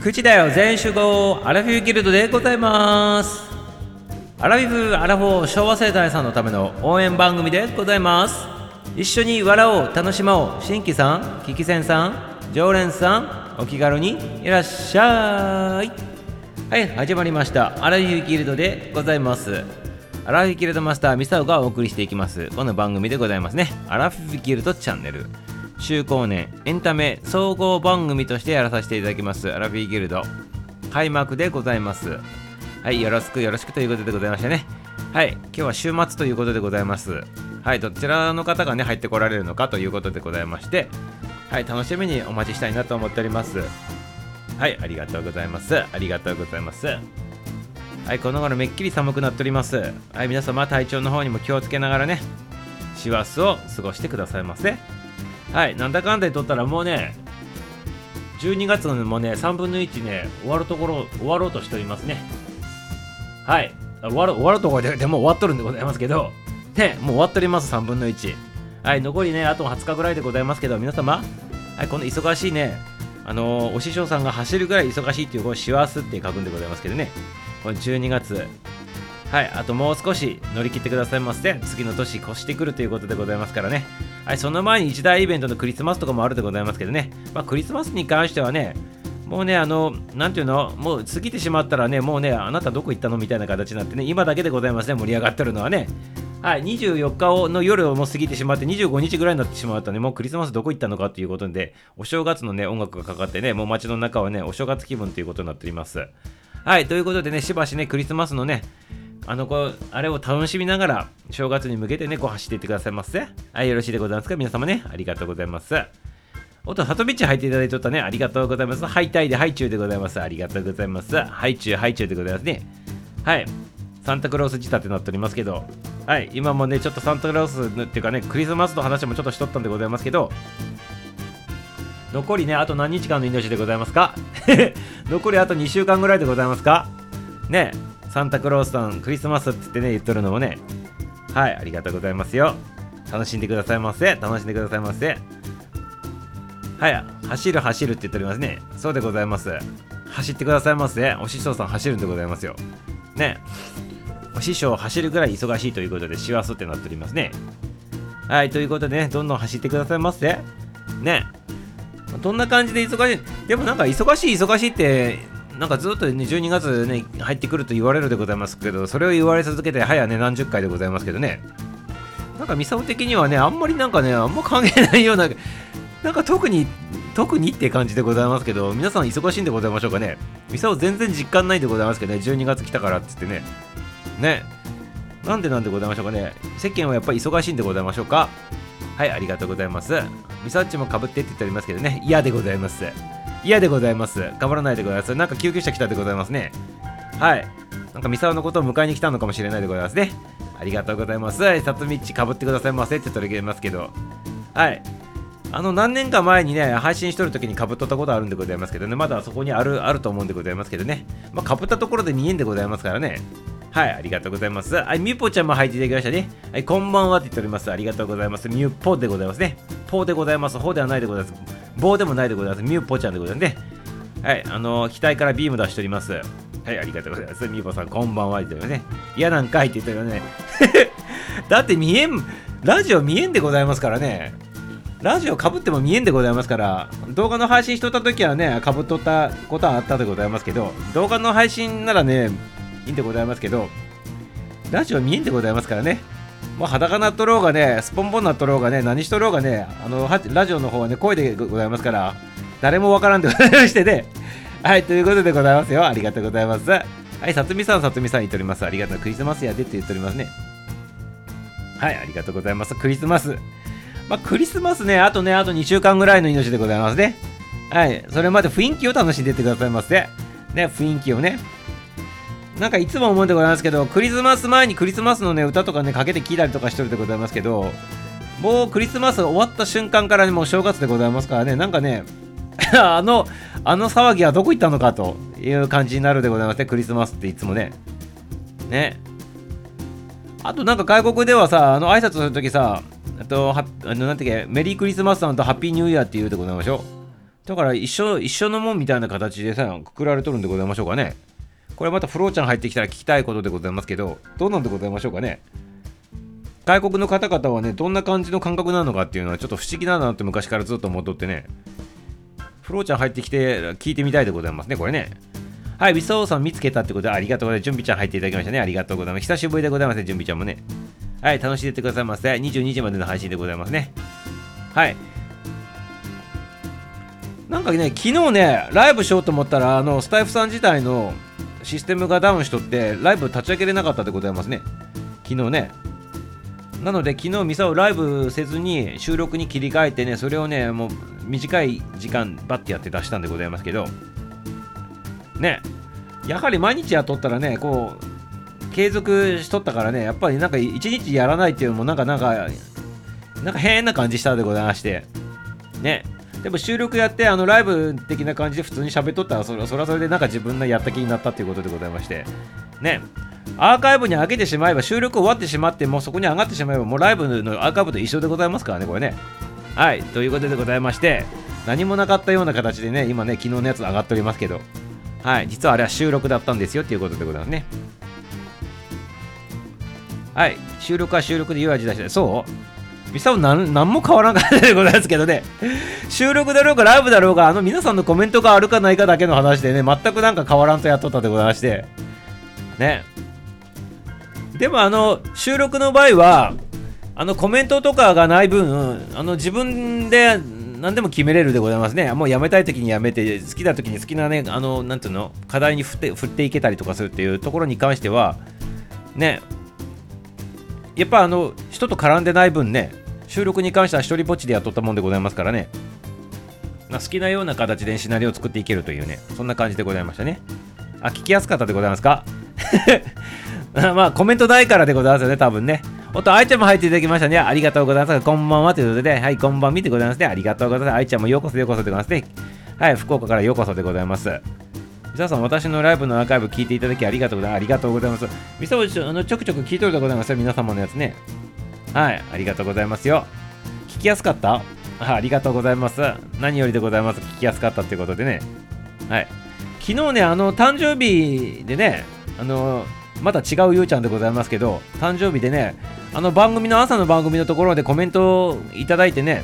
口だよ全集合アラフィフギルドでございます。アラフィフアラフォー昭和世代さんのための応援番組でございます。一緒に笑おう楽しもう新規さん聞き戦さん常連さんお気軽にいらっしゃい。はい始まりました。アラフィフギルドでございます。アラフィフギルドマスターミサオがお送りしていきます。この番組でございますね。アラフィフギルドチャンネル。中高年エンタメ総合番組としてやらさせていただきますアラフィーギルド。開幕でございます。はいよろしくよろしくということでございましてね。はい今日は週末ということでございます。はいどちらの方がね入ってこられるのかということでございまして。はい楽しみにお待ちしたいなと思っております。はいありがとうございます。ありがとうございます。はいこの頃めっきり寒くなっております。はい皆様体調の方にも気をつけながらね師走を過ごしてくださいませ。はいなんだかんだでとったらもうね12月のもね3分の1ね終わるところ終わろうとしておりますね。はい。終わる終わるところででも終わっとるんでございますけどねもう終わっております3分の1はい残りねあと20日ぐらいでございますけど皆様はいこの忙しいねあのー、お師匠さんが走るぐらい忙しいっていうこの師走って書くんでございますけどね。この12月。はい、あともう少し乗り切ってくださいませ。次の年越してくるということでございますからね。はい、その前に一大イベントのクリスマスとかもあるでございますけどね。まあ、クリスマスに関してはね、もうね、あの、なんていうの、もう過ぎてしまったらね、もうね、あなたどこ行ったのみたいな形になってね、今だけでございますね、盛り上がってるのはね。はい、24日の夜をもう過ぎてしまって、25日ぐらいになってしまうとね、もうクリスマスどこ行ったのかということで、お正月のね、音楽がかかってね、もう街の中はね、お正月気分ということになっております。はい、ということでね、しばしね、クリスマスのね、あのこあれを楽しみながら正月に向けてねこう走っていってくださいませはいよろしいでございますか？皆様ねありがとうございますおと、里道入っていただいとったね。ありがとうございます。ハイタイでハイチュウでございます。ありがとうございます。ハイチュウ、ハイチュウでございますね。はい。サンタクロース仕立てになっておりますけど、はい。今もね、ちょっとサンタクロースっていうかね、クリスマスの話もちょっとしとったんでございますけど、残りね、あと何日間の命でございますか？残りあと2週間ぐらいでございますか？ね。サンタクロースさんクリスマスって言ってね言っとるのもね。はいありがとうございますよ。楽しんでくださいませ。楽しんでくださいませ。はい走る走るって言っておりますね。そうでございます。走ってくださいませ。お師匠さん走るんでございますよ。ね。お師匠走るぐらい忙しいということで師走ってなっておりますね。はいということでねどんどん走ってくださいませ。ね。どんな感じで忙しい？でもなんか忙しい忙しいってなんかずっと、ね、12月ね入ってくると言われるでございますけどそれを言われ続けて早ね何十回でございますけどね。なんかミサオ的にはねあんまりなんかねあんま関係ないようななんか特に特にって感じでございますけど皆さん忙しいんでございましょうかね。ミサオ全然実感ないでございますけどね12月来たからって言ってね。ね。なんでなんでございましょうかね。世間はやっぱり忙しいんでございましょうか。はいありがとうございます。ミサオッチもかぶってって言っておりますけどね。嫌でございます。嫌でございます。頑張らないでください。なんか救急車来たでございますね。はい。なんか三沢のことを迎えに来たのかもしれないでございますね。ありがとうございます。はいさつみっちかぶってくださいませって言ってますけど。はい。あの何年か前にね、配信しとるときにかぶっとったことあるんでございますけどね、まだそこにあるあると思うんでございますけどね、まあ、かぶったところで見えんでございますからね。はい、ありがとうございます。はい、みぽちゃんも入っていただきましたね。はい、こんばんはって言っております。ありがとうございます。みゅぽでございますね。ぽでございます。ほではないでございます。棒でもないでございます。ミューポちゃんでございますね。はい、あのー、額からビーム出しております。はい、ありがとうございます。ミーポさん、こんばんは。って言ってますね。嫌なんかいって言ってるよね。だって見えん、ラジオ見えんでございますからね。ラジオかぶっても見えんでございますから、動画の配信しとった時はね、かぶっとったことはあったでございますけど、動画の配信ならね、いんでございますけど、ラジオ見えんでございますからね。もう裸なっとろうがね、スポンポンなっとろうがね、何しとろうがね、あのラジオの方はね、声でございますから、誰もわからんでございましてね。はい、ということでございますよ。ありがとうございます。はい、さつみさん、さつみさん言っております。ありがとう。クリスマスやでって言っておりますね。はい、ありがとうございます。クリスマス。まあ、クリスマスね、あとね、あと2週間ぐらいの命でございますね。はい、それまで雰囲気を楽しんでってくださいませ。ね、雰囲気をね。なんかいつも思うんでございますけど、クリスマス前にクリスマスのね、歌とかね、かけて聴いたりとかしてるでございますけど、もうクリスマス終わった瞬間からね、もう正月でございますからね、なんかね、あの、あの騒ぎはどこ行ったのかという感じになるでございますね、クリスマスっていつもね。ね。あとなんか外国ではさ、あの挨拶するときさ、あと、はあのなんていうか、メリークリスマスさんとハッピーニューイヤーって言うでございましょうだから一緒一緒のもんみたいな形でさくくられとるんでございましょうかねこれまたフローちゃん入ってきたら聞きたいことでございますけどどうなんでございましょうかね外国の方々はねどんな感じの感覚なのかっていうのはちょっと不思議だなって昔からずっと思っとってねフローちゃん入ってきて聞いてみたいでございますねこれねはい、ビソーさん見つけたってことでありがとうございます。準備ちゃん入っていただきましたね。ありがとうございます。久しぶりでございますね、準備ちゃんもね。はい、楽しんでってくださいませ。22時までの配信でございますね。はい。なんかね、昨日ね、ライブしようと思ったら、あの、スタイフさん自体のシステムがダウンしとって、ライブ立ち上げれなかったでございますね。昨日ね。なので、昨日ミサをライブせずに収録に切り替えてね、それをね、もう短い時間バッてやって出したんでございますけど、ねやはり毎日やっとったらねこう継続しとったからねやっぱりなんか一日やらないっていうのもなんかなんかなんか変な感じしたでございましてねでも収録やってあのライブ的な感じで普通に喋っとったらそれそれはそれでなんか自分のやった気になったっていうことでございまして。ね。アーカイブに上げてしまえば収録終わってしまってもうそこに上がってしまえばもうライブのアーカイブと一緒でございますからねこれね。はい。ということでございまして何もなかったような形でね今ね昨日のやつ上がっておりますけど。はい、実はあれは収録だったんですよっていうことでございますね。はい、収録は収録で言う味出して、そう？ミサオなん何も変わらんかったでございますけどね、収録だろうがライブだろうが、あの皆さんのコメントがあるかないかだけの話でね、全くなんか変わらんとやっとったでございまして、ね。でもあの、収録の場合は、あのコメントとかがない分、あの自分で何でも決めれるでございますね。もうやめたい時にやめて、好きな時に好きなね、あの、なんていうの、課題に振って振っていけたりとかするっていうところに関しては、ね、やっぱあの、人と絡んでない分ね、収録に関しては一人ぼっちでやっとったもんでございますからね、まあ、好きなような形でシナリオを作っていけるというね、そんな感じでございましたね。あ、聞きやすかったでございますか？まあ、コメントないからでございますよね、多分ね。おっと、愛ちゃんも入っていただきましたね。ありがとうございます。こんばんはということで、はい、こんばんみでございますね。ありがとうございます。愛ちゃんもようこそようこそでございますね。はい、福岡からようこそでございます。皆さん、私のライブのアーカイブ聞いていただきありがとうございます。ありがとうございます。みそあのちょくちょく聞いとるでございますよ。皆様のやつね。はい、ありがとうございますよ。聞きやすかった？あありがとうございます。何よりでございます。聞きやすかったっていうことでね。はい。昨日ね、あの、誕生日でね、あの、また違うゆうちゃんでございますけど、誕生日でね、あの番組の朝の番組のところでコメントをいただいてね、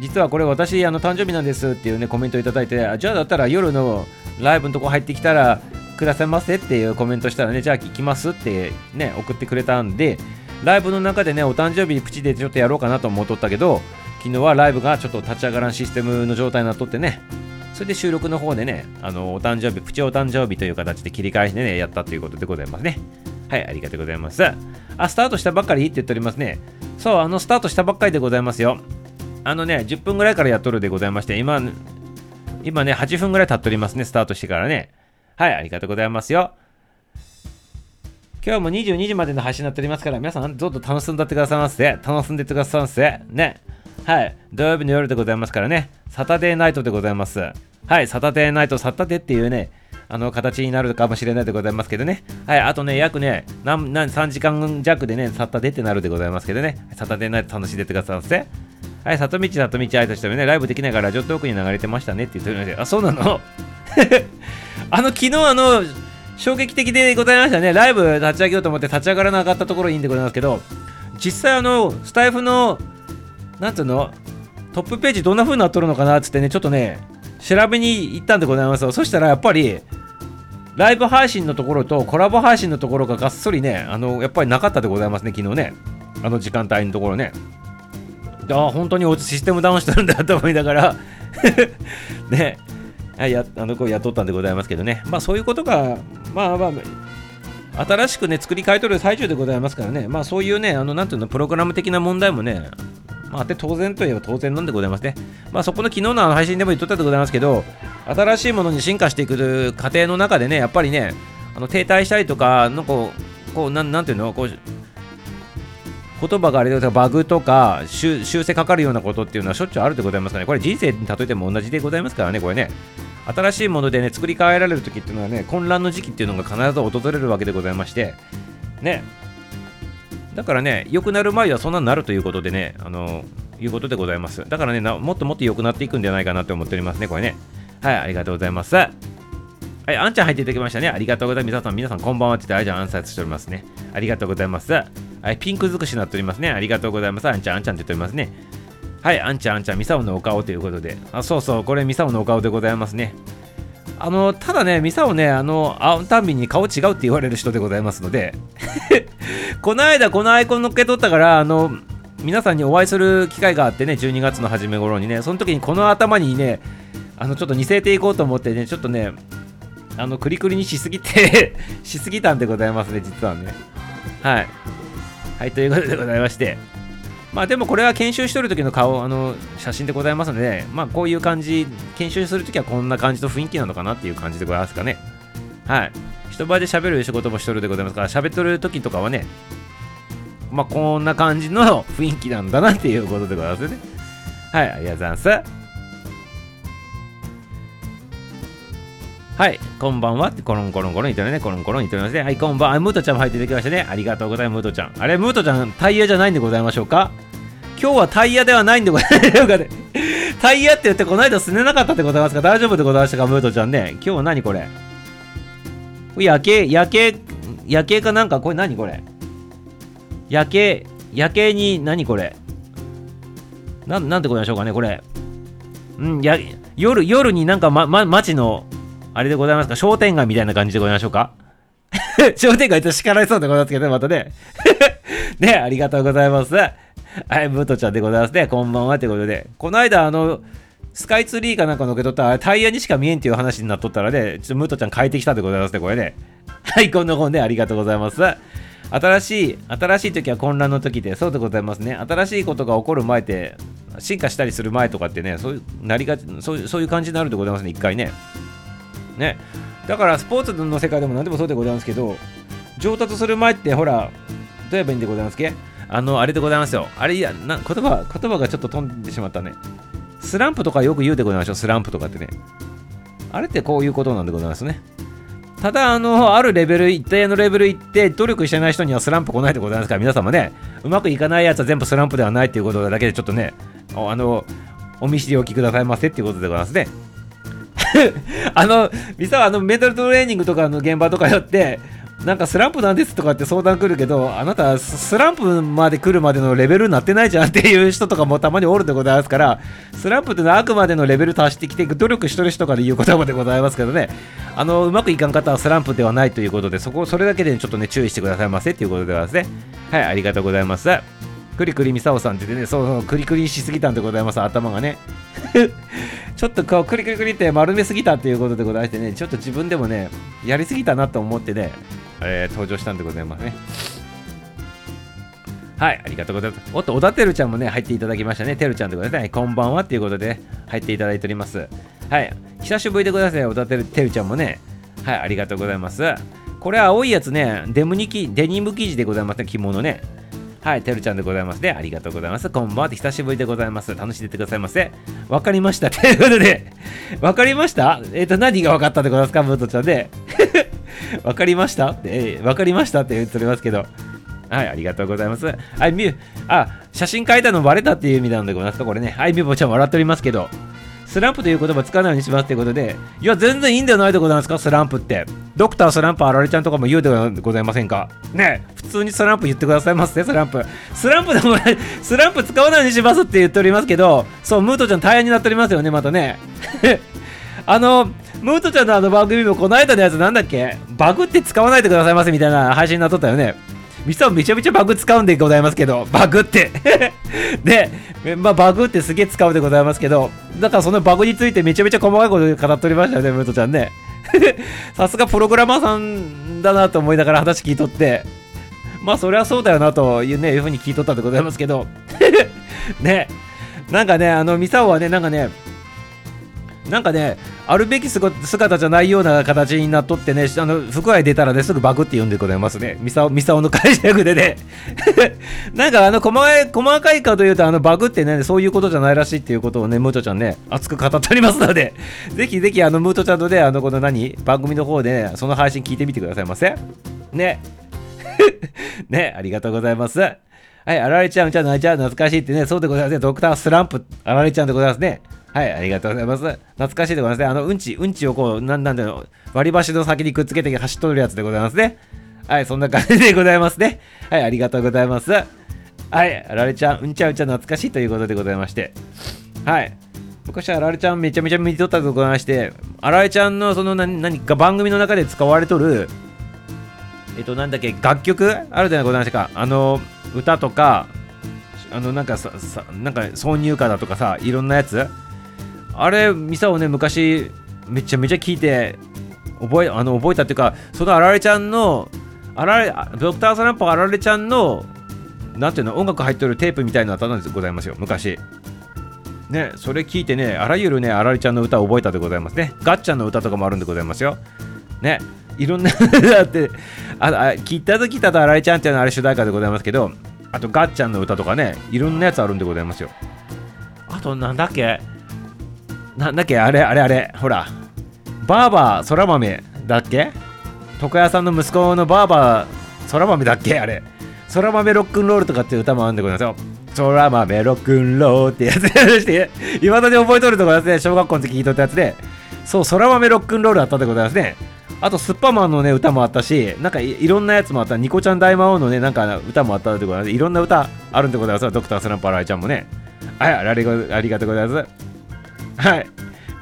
実はこれ私、あの誕生日なんですっていうね、コメントをいただいて、じゃあだったら夜のライブのとこ入ってきたら、くださいませっていうコメントしたらね、じゃあ聞きますってね、送ってくれたんで、ライブの中でね、お誕生日プチでちょっとやろうかなと思っとったけど、昨日はライブがちょっと立ち上がらんシステムの状態になっとってね、それで収録の方でね、あの、お誕生日、プチお誕生日という形で切り替えしてね、やったということでございますね。はい、ありがとうございます。あ、スタートしたばっかりって言っておりますね。そう、あの、スタートしたばっかりでございますよ。あのね、10分ぐらいからやっとるでございまして、今、今ね、8分ぐらい経っておりますね、スタートしてからね。はい、ありがとうございますよ。今日も22時までの配信になっておりますから、皆さんどうぞ楽しんでってくださいませ。楽しんでってくださいませ。ね。はい。土曜日の夜でございますからね。サタデーナイトでございます。はい、サタデーナイト、サタデーっていうね、あの形になるかもしれないでございますけどね。はい、あとね、約ね、何何3時間弱でね、サタデーってなるでございますけどね。サタデーナイト楽しんでってくださいませ。はい、里道里道愛としてもね、ライブできないからラジオトークに流れてましたねって言ってるので、あ、そうなの？あの、昨日あの、衝撃的でございましたね。ライブ立ち上げようと思って立ち上がらなかったところいいんでございますけど、実際あの、スタイフの、なんつうの、トップページどんな風になっとるのかなっつってね、ちょっとね、調べに行ったんでございますそしたらやっぱりライブ配信のところとコラボ配信のところががっそりねあのやっぱりなかったでございますね昨日ね。あの時間帯のところね。ああ本当にシステムダウンしてるんだと思いながら ね。やあの子雇ったんでございますけどねまあそういうことがまあまあ新しくね作り変えとる最中でございますからねまあそういうねあのなんていうのプログラム的な問題もねまあ、あて当然といえば当然なんでございますね。まあ、そこの昨日の配信でも言っとったでございますけど、新しいものに進化していく過程の中でね、やっぱりね、あの停滞したりとか、なんかこう、なんなんていうの、こう、言葉があれだとバグとか修正かかるようなことっていうのはしょっちゅうあるでございますからね、これ人生に例えても同じでございますからね、これね。新しいものでね、作り変えられる時っていうのはね、混乱の時期っていうのが必ず訪れるわけでございまして、ね。だからね良くなる前はそんなになるということでねあのいうことでございますだからねもっともっと良くなっていくんじゃないかなと思っておりますねこれねはいありがとうございますはい、あんちゃん入っていただきましたね。ありがとうございます。皆さん、皆さん、こんばんはって言って、あいちゃん、アンサーしておりますね。ありがとうございます。はい、ピンク尽くしになっておりますね。ありがとうございます。あんちゃん、あんちゃんって言っておりますね。はい、あんちゃん、あんちゃん、ミサオのお顔ということで。あ、そうそう、これ、ミサオのお顔でございますね。あの、ただね、ミサオね、あの、会うたんびに顔違うって言われる人でございますので、この間、このアイコン乗っけとったから、あの、皆さんにお会いする機会があってね、12月の初め頃にね、その時にこの頭にね、あの、ちょっと似せていこうと思ってね、ちょっとね、あの、クリクリにしすぎて しすぎたんでございますね、実はね。はい。はい、ということでございまして。まあでもこれは研修しとる時の顔、あの、写真でございますので、まあこういう感じ、研修するときはこんな感じの雰囲気なのかなっていう感じでございますかね。はい。人前で喋る仕事もしとるでございますから、喋っとる時とかはね、まあこんな感じの雰囲気なんだなっていうことでございますね。はい、ありがとうございます。はい、こんばんはコロンコロンコロン言ってるね、コロンコロン言っておりますね。はい、こんばんは。ムートちゃんも入っていただきましたね。ありがとうございます、ムートちゃん。あれ、ムートちゃん、タイヤじゃないんでございましょうか？今日はタイヤではないんでございましょうかね。タイヤって言ってこの間すねなかったでございますか？大丈夫でございましたか？ムートちゃんね。今日は何これ？夜景、夜景、夜景かなんか？これ何これ？夜景、夜景に何これ？ななんてことでしょうかねこれ。うん、や、夜、夜になんかま、ま、街のあれでございますか？商店街みたいな感じでございましょうか？商店街と叱られそうでございますけどね、またね。ね、ありがとうございます。はい、ブートちゃんでございますね。こんばんはということで。この間、あの、スカイツリーかなんかのけとったら、タイヤにしか見えんっていう話になっとったらね、ちょっとムートちゃん変えてきたでございますね、これね。はい、こんな本でありがとうございます。新しい、新しい時は混乱の時で、そうでございますね。新しいことが起こる前って、進化したりする前とかってね、そういう、なりがち、そうそういう感じになるでございますね、一回ね。ね。だからスポーツの世界でも何でもそうでございますけど上達する前ってほらどうやればいいんでございますけ？あのあれでございますよ。あれいやな言葉言葉がちょっと飛んでしまったね。スランプとかよく言うでございましょうスランプとかってね。あれってこういうことなんでございますね。ただ、あの、あるレベル、一定のレベル行って、努力してない人にはスランプ来ないでございますから、皆様ね、うまくいかないやつは全部スランプではないっていうことだけで、ちょっとね、あの、お見知りおきくださいませっていうことでございますね。あの、ミサはあのメンタルトレーニングとかの現場とかよって、なんかスランプなんですとかって相談来るけど、あなたスランプまで来るまでのレベルになってないじゃんっていう人とかもたまにおるでございますから、スランプってのはあくまでのレベル達してきて努力しとる人から言う言葉でございますけどね、あの、うまくいかん方はスランプではないということで、そこ、それだけでちょっとね、注意してくださいませっていうことでございますね。はい、ありがとうございます。クリクリミサオさんってね、そうそう、クリクリしすぎたんでございます、頭がね。ちょっとこう、クリクリクリって丸めすぎたっていうことでございましてね、ちょっと自分でもね、やりすぎたなと思ってね、えー、登場したんでございますね。はい、ありがとうございます。おっと、小田てるちゃんもね、入っていただきましたね。てるちゃんでございます。ね。こんばんはっていうことで、入っていただいております。はい、久しぶりでございますね。小田てるてるちゃんもね、はい、ありがとうございます。これ青いやつね、デムニキデニム生地でございますね、着物ね。はい、てるちゃんでございますね。ありがとうございます。こんばんは。久しぶりでございます。楽しんでてくださいませ。わかりました。ということで、わかりました？えっ、ー、と、何がわかったでございますか、ムートちゃんで。わかりました？って、えー、わかりました？って言っておりますけど。はい、ありがとうございます。はい、みゅ、あ、写真書いたのバレたっていう意味なんでございますか、これね。はい、みぼちゃん笑っておりますけど。スランプという言葉使わないようにしますということで、いや、全然いいんではないでございますか、スランプって。ドクタースランプあられちゃんとかも言うではございませんか？ね普通にスランプ言ってくださいますね、スランプ。スランプでも、スランプ使わないようにしますって言っておりますけど、そう、ムートちゃん大変になっておりますよね、またね。あの、ムートちゃんのあの番組もこの間のやつなんだっけ？バグって使わないでくださいませみたいな配信になっとったよね。ミサめちゃめちゃバグ使うんでございますけど、バグって。で、まあ、バグってすげえ使うでございますけど、だからそのバグについてめちゃめちゃ細かいこと語っておりましたよね、ムートちゃんね。さすがプログラマーさんだなと思いながら話聞いとって、まあそりゃそうだよなというね、いうふうに聞いとったんでございますけど、ね、なんかね、あの、ミサオはね、なんかね、なんかね、あるべき姿じゃないような形になっとってね、あの不具合出たらね、すぐバグって言うんでございますね。ミサオミサオの解釈でね。なんかあの細かい、細かいかというと、あのバグってね、そういうことじゃないらしいっていうことをね、ムートちゃんね、熱く語っておりますので、ぜひぜひあのムートちゃんとね、あのこの何、番組の方で、ね、その配信聞いてみてくださいませ。ね。ね、ありがとうございます。はい、あられちゃん、うちゃん、泣いちゃん、懐かしいってね、そうでございますね。ドクタースランプ、あられちゃんでございますね。はい、ありがとうございます。懐かしいでございますね。あの、うんち、うんちをこう、なんなんだろう、割り箸の先にくっつけて走っとるやつでございますね。はい、そんな感じでございますね。はい、ありがとうございます。はい、あられちゃん、うんちゃうんちゃ懐かしいということでございまして。はい。昔はあられちゃんめちゃめちゃ見とったでございまして、あられちゃんのその何何か番組の中で使われとる、えっと、なんだっけ、楽曲？あるじゃないございましたか。あの、歌とか、あの、なんかさ、さなんか挿入歌だとかさ、いろんなやつ？あれ、ミサをね、昔、めちゃめちゃ聞いて、覚え、あの、覚えたっていうか、そのあられちゃんの、あられ、ドクタースランプあられちゃんの、なんていうの、音楽入ってるテープみたいなのあったんでございますよ、昔。ね、それ聞いてね、あらゆるね、あられちゃんの歌を覚えたでございますね。ガッチャンの歌とかもあるんでございますよ。ね、いろんな だって、あ、あ聞いたときたとあられちゃんっていうのはあれ主題歌でございますけど、あとガッチャンの歌とかね、いろんなやつあるんでございますよ。あと、なんだっけ？なんだっけ？あれ、あれ、あれ、ほら、バーバー空豆だっけ？床屋さんの息子のバーバー空豆だっけ？あれ。空豆ロックンロールとかっていう歌もあるんでございますよ。空豆ロックンロールってやつで して、いまだに覚えとるとこですね、小学校の時聞いとったやつで、そう、空豆ロックンロールあったでございますね。あと、スッパーマンのね、歌もあったし、なんかいろんなやつもあった、ニコちゃん大魔王のね、なんか歌もあったでございます。いろんな歌あるんでございます、ドクタースランプアライちゃんもね。はい、ありがとうございます。はい。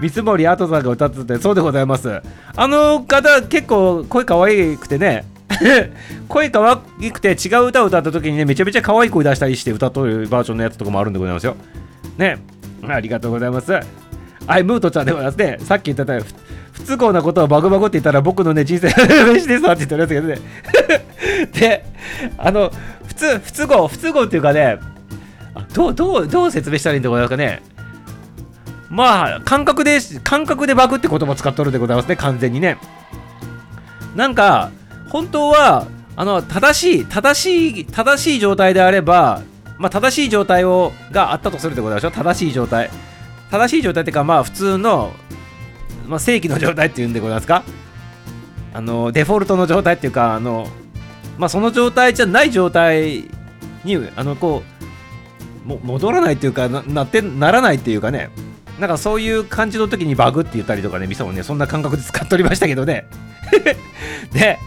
三森アトさんが歌ってて、そうでございます。あの方、結構声可愛くてね、声可愛くて違う歌を歌った時にね、めちゃめちゃ可愛い声出したりして歌っとるバージョンのやつとかもあるんでございますよ。ね。ありがとうございます。はい、ムートちゃんでございますね。さっき言ったように不都合なことをバグバグって言ったら僕のね、人生 の話ですわって言ってるやつがね。で、あの、普通、不都合、不都合っていうかね、どう、どう、どう説明したらいいんでございますかね。まあ、感覚で、感覚でバグって言葉を使っとるでございますね、完全にね。なんか、本当は、あの、正しい、正しい、正しい状態であれば、まあ、正しい状態を、があったとするでございましょう。正しい状態。正しい状態っていうか、まあ、普通の、まあ、正規の状態っていうんでございますかあの、デフォルトの状態っていうか、あの、まあ、その状態じゃない状態に、あの、こう、も戻らないっていうかな、なって、ならないっていうかね、なんかそういう感じの時にバグって言ったりとかね、ミサもね、そんな感覚で使っておりましたけどね。で、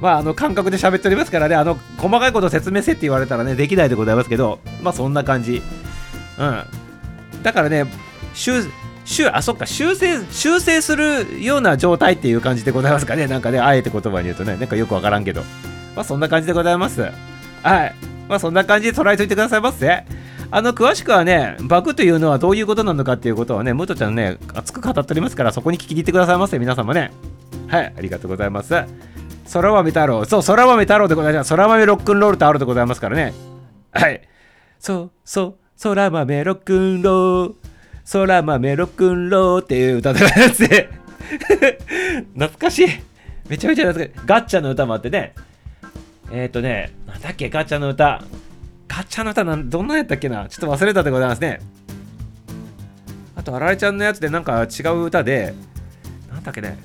まあ、あの感覚で喋っておりますからね、あの細かいこと説明せって言われたらね、できないでございますけど、まあそんな感じ。うん。だからね、修、修、あ、そっか、修正、修正するような状態っていう感じでございますかね。なんかね、あえて言葉に言うとね、なんかよくわからんけど。まあそんな感じでございます。はい。まあそんな感じで捉えといてくださいませ。あの、詳しくはね、バグというのはどういうことなのかっていうことはね、ムトちゃんね、熱く語っておりますから、そこに聞きに行ってくださいませ、皆様ね。はい、ありがとうございます。空豆太郎、そう、空豆太郎でございます。空豆ロックンロールってあるでございますからね。はい。そう、そう、空豆ロックンロー、空豆ロックンローっていう歌でございます。懐かしい。めちゃめちゃ懐かしい。ガッチャの歌もあってね。えっ、ー、とね、なんだっけ、ガッチャの歌。ガチャの歌なん、どんなんやったっけな？ちょっと忘れたでございますね。あと、あられちゃんのやつでなんか違う歌で、なんだっけね？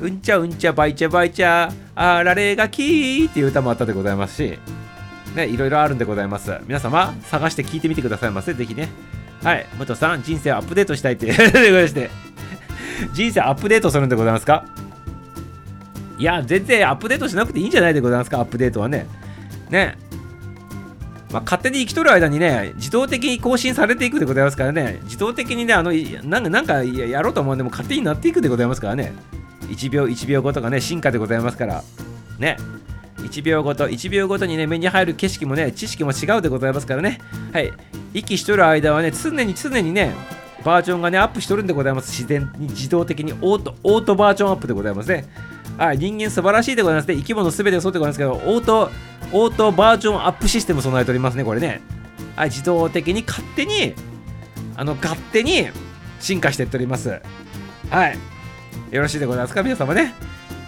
うんちゃうんちゃバイチャバイチャあられがきーっていう歌もあったでございますし、ね、いろいろあるんでございます。皆様、探して聞いてみてくださいませ。ぜひね。はい、武藤さん、人生アップデートしたいってでございまして、人生アップデートするんでございますか？いや、全然アップデートしなくていいんじゃないでございますか、アップデートはね。ね。まあ、勝手に生きとる間にね、自動的に更新されていくでございますからね、自動的にね、あの、なんか、なんかやろうと思うんでも勝手になっていくでございますからね。1秒1秒ごとがね、進化でございますから。ね。1秒ごと、1秒ごとにね、目に入る景色もね、知識も違うでございますからね。はい。息しとる間はね、常に常にね、バージョンがね、アップしとるんでございます。自然に自動的にオート、オートバージョンアップでございますね。はい、人間素晴らしいでございますね。生き物すべてそうでございますけど、オート、オートバージョンアップシステム備えておりますね、これね。はい、自動的に勝手に、あの、勝手に進化していっております。はい。よろしいでございますか、皆様ね。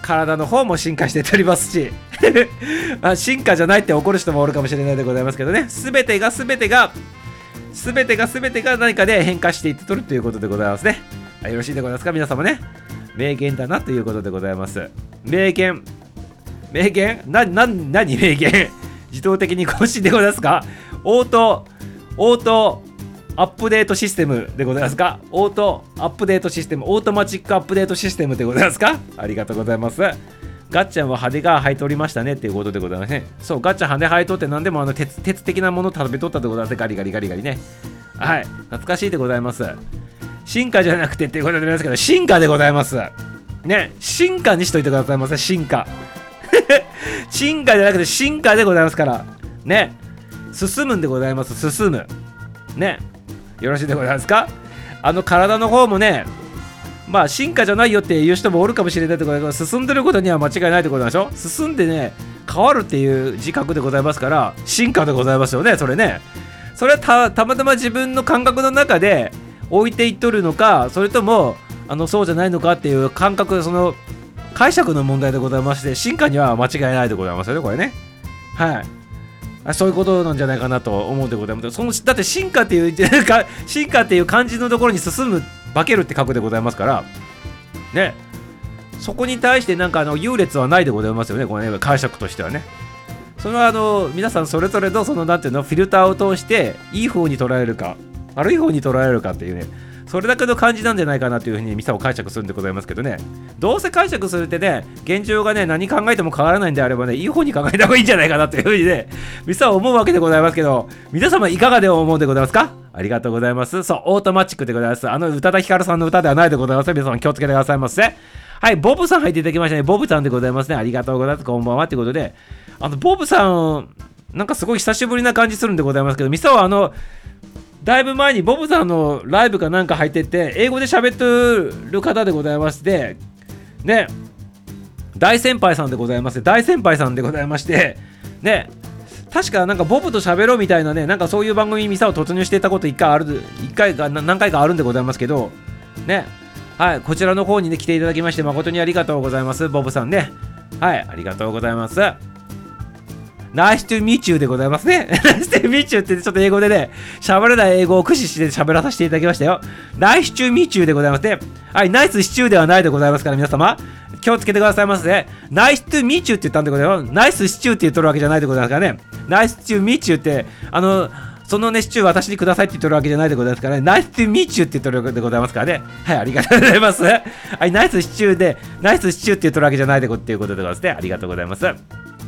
体の方も進化していっておりますし、あ進化じゃないって怒る人もおるかもしれないでございますけどね、すべてがすべてが、すべてがすべてが何かで変化していってとるということでございますね。よろしいでございますか、皆様ね。名言だなということでございます。名言。名言？な、な、何名言？自動的に更新でございますか？オート、オート、アップデートシステムでございますか？オートアップデートシステム、オートマチックアップデートシステムでございますか？ありがとうございます。ガッチャンは派手が生えておりましたねっていうことでございますね。そう、ガッチャン派手生えとって何でもあの鉄鉄的なもの食べとったでございますガリガリガリガリね。はい、懐かしいでございます。進化じゃなくてっていうことでございますけど、進化でございます。ね、進化にしといてくださいませ、進化。進化じゃなくて進化でございますから。ね、進むんでございます、進む。ね、よろしいでございますか？あの体の方もね、まあ進化じゃないよっていう人もおるかもしれないってことだけど、進んでることには間違いないってことでしょ？進んでね、変わるっていう自覚でございますから、進化でございますよね、それね。それはたまたま自分の感覚の中で置いていっとるのか、それとも、あのそうじゃないのかっていう感覚、その解釈の問題でございまして、進化には間違いないでございますよね、これね。はい。そういうことなんじゃないかなと思うんでございますそのだって進化っていう 進化っていう漢字のところに進む化けるって書くでございますからねそこに対してなんかあの優劣はないでございますよねこれね解釈としてはねそのあの皆さんそれぞれのそのなんていうのフィルターを通していい方に捉えるか悪い方に捉えるかっていうねそれだけの感じなんじゃないかなというふうにミサを解釈するんでございますけどねどうせ解釈するってね現状がね何考えても変わらないんであればねいい方に考えた方がいいんじゃないかなというふうにねミサは思うわけでございますけど皆様いかがで思うんでございますか？ありがとうございますそうオートマチックでございますあの宇多田ヒカルさんの歌ではないでございます皆様気をつけてくださいませはい、ボブさん入っていただきましたね。ボブさんでございますね。ありがとうございます。こんばんは。ということで、あの、ボブさん、なんかすごい久しぶりな感じするんでございますけど、ミサはあの、だいぶ前にボブさんのライブかなんか入ってて、英語で喋ってる方でございまして、ね、大先輩さんでございまして、大先輩さんでございまして、ね、確かなんかボブと喋ろうみたいなね、なんかそういう番組にミサを突入してたこと1回ある、1回か何回かあるんでございますけど、ね、はい、こちらの方にね、来ていただきまして、誠にありがとうございます、ボブさんね。はい、ありがとうございます。ナイストゥミチューでございますね。ナイストゥミチューってちょっと英語でね、喋れない英語を駆使して喋らさせていただきましたよ。ナイスチューミチューでございますね。はい、ナイスシチューではないでございますから、皆様。気をつけてくださいませ、ね。ナイストゥミチューって言ったんでございます。ナイスシチューって言っとるわけじゃないでございますからね。ナイスチューミチューって、あの、そのね、シチュー私にくださいって言ってるわけじゃないでございますからね。ナイストゥミチューって言ってるわけでございますからね。はい、ありがとうございます。はい、ナイスシチューで、ナイスシチューって言ってるわけじゃないでこっていうことでございますね。ありがとうございます。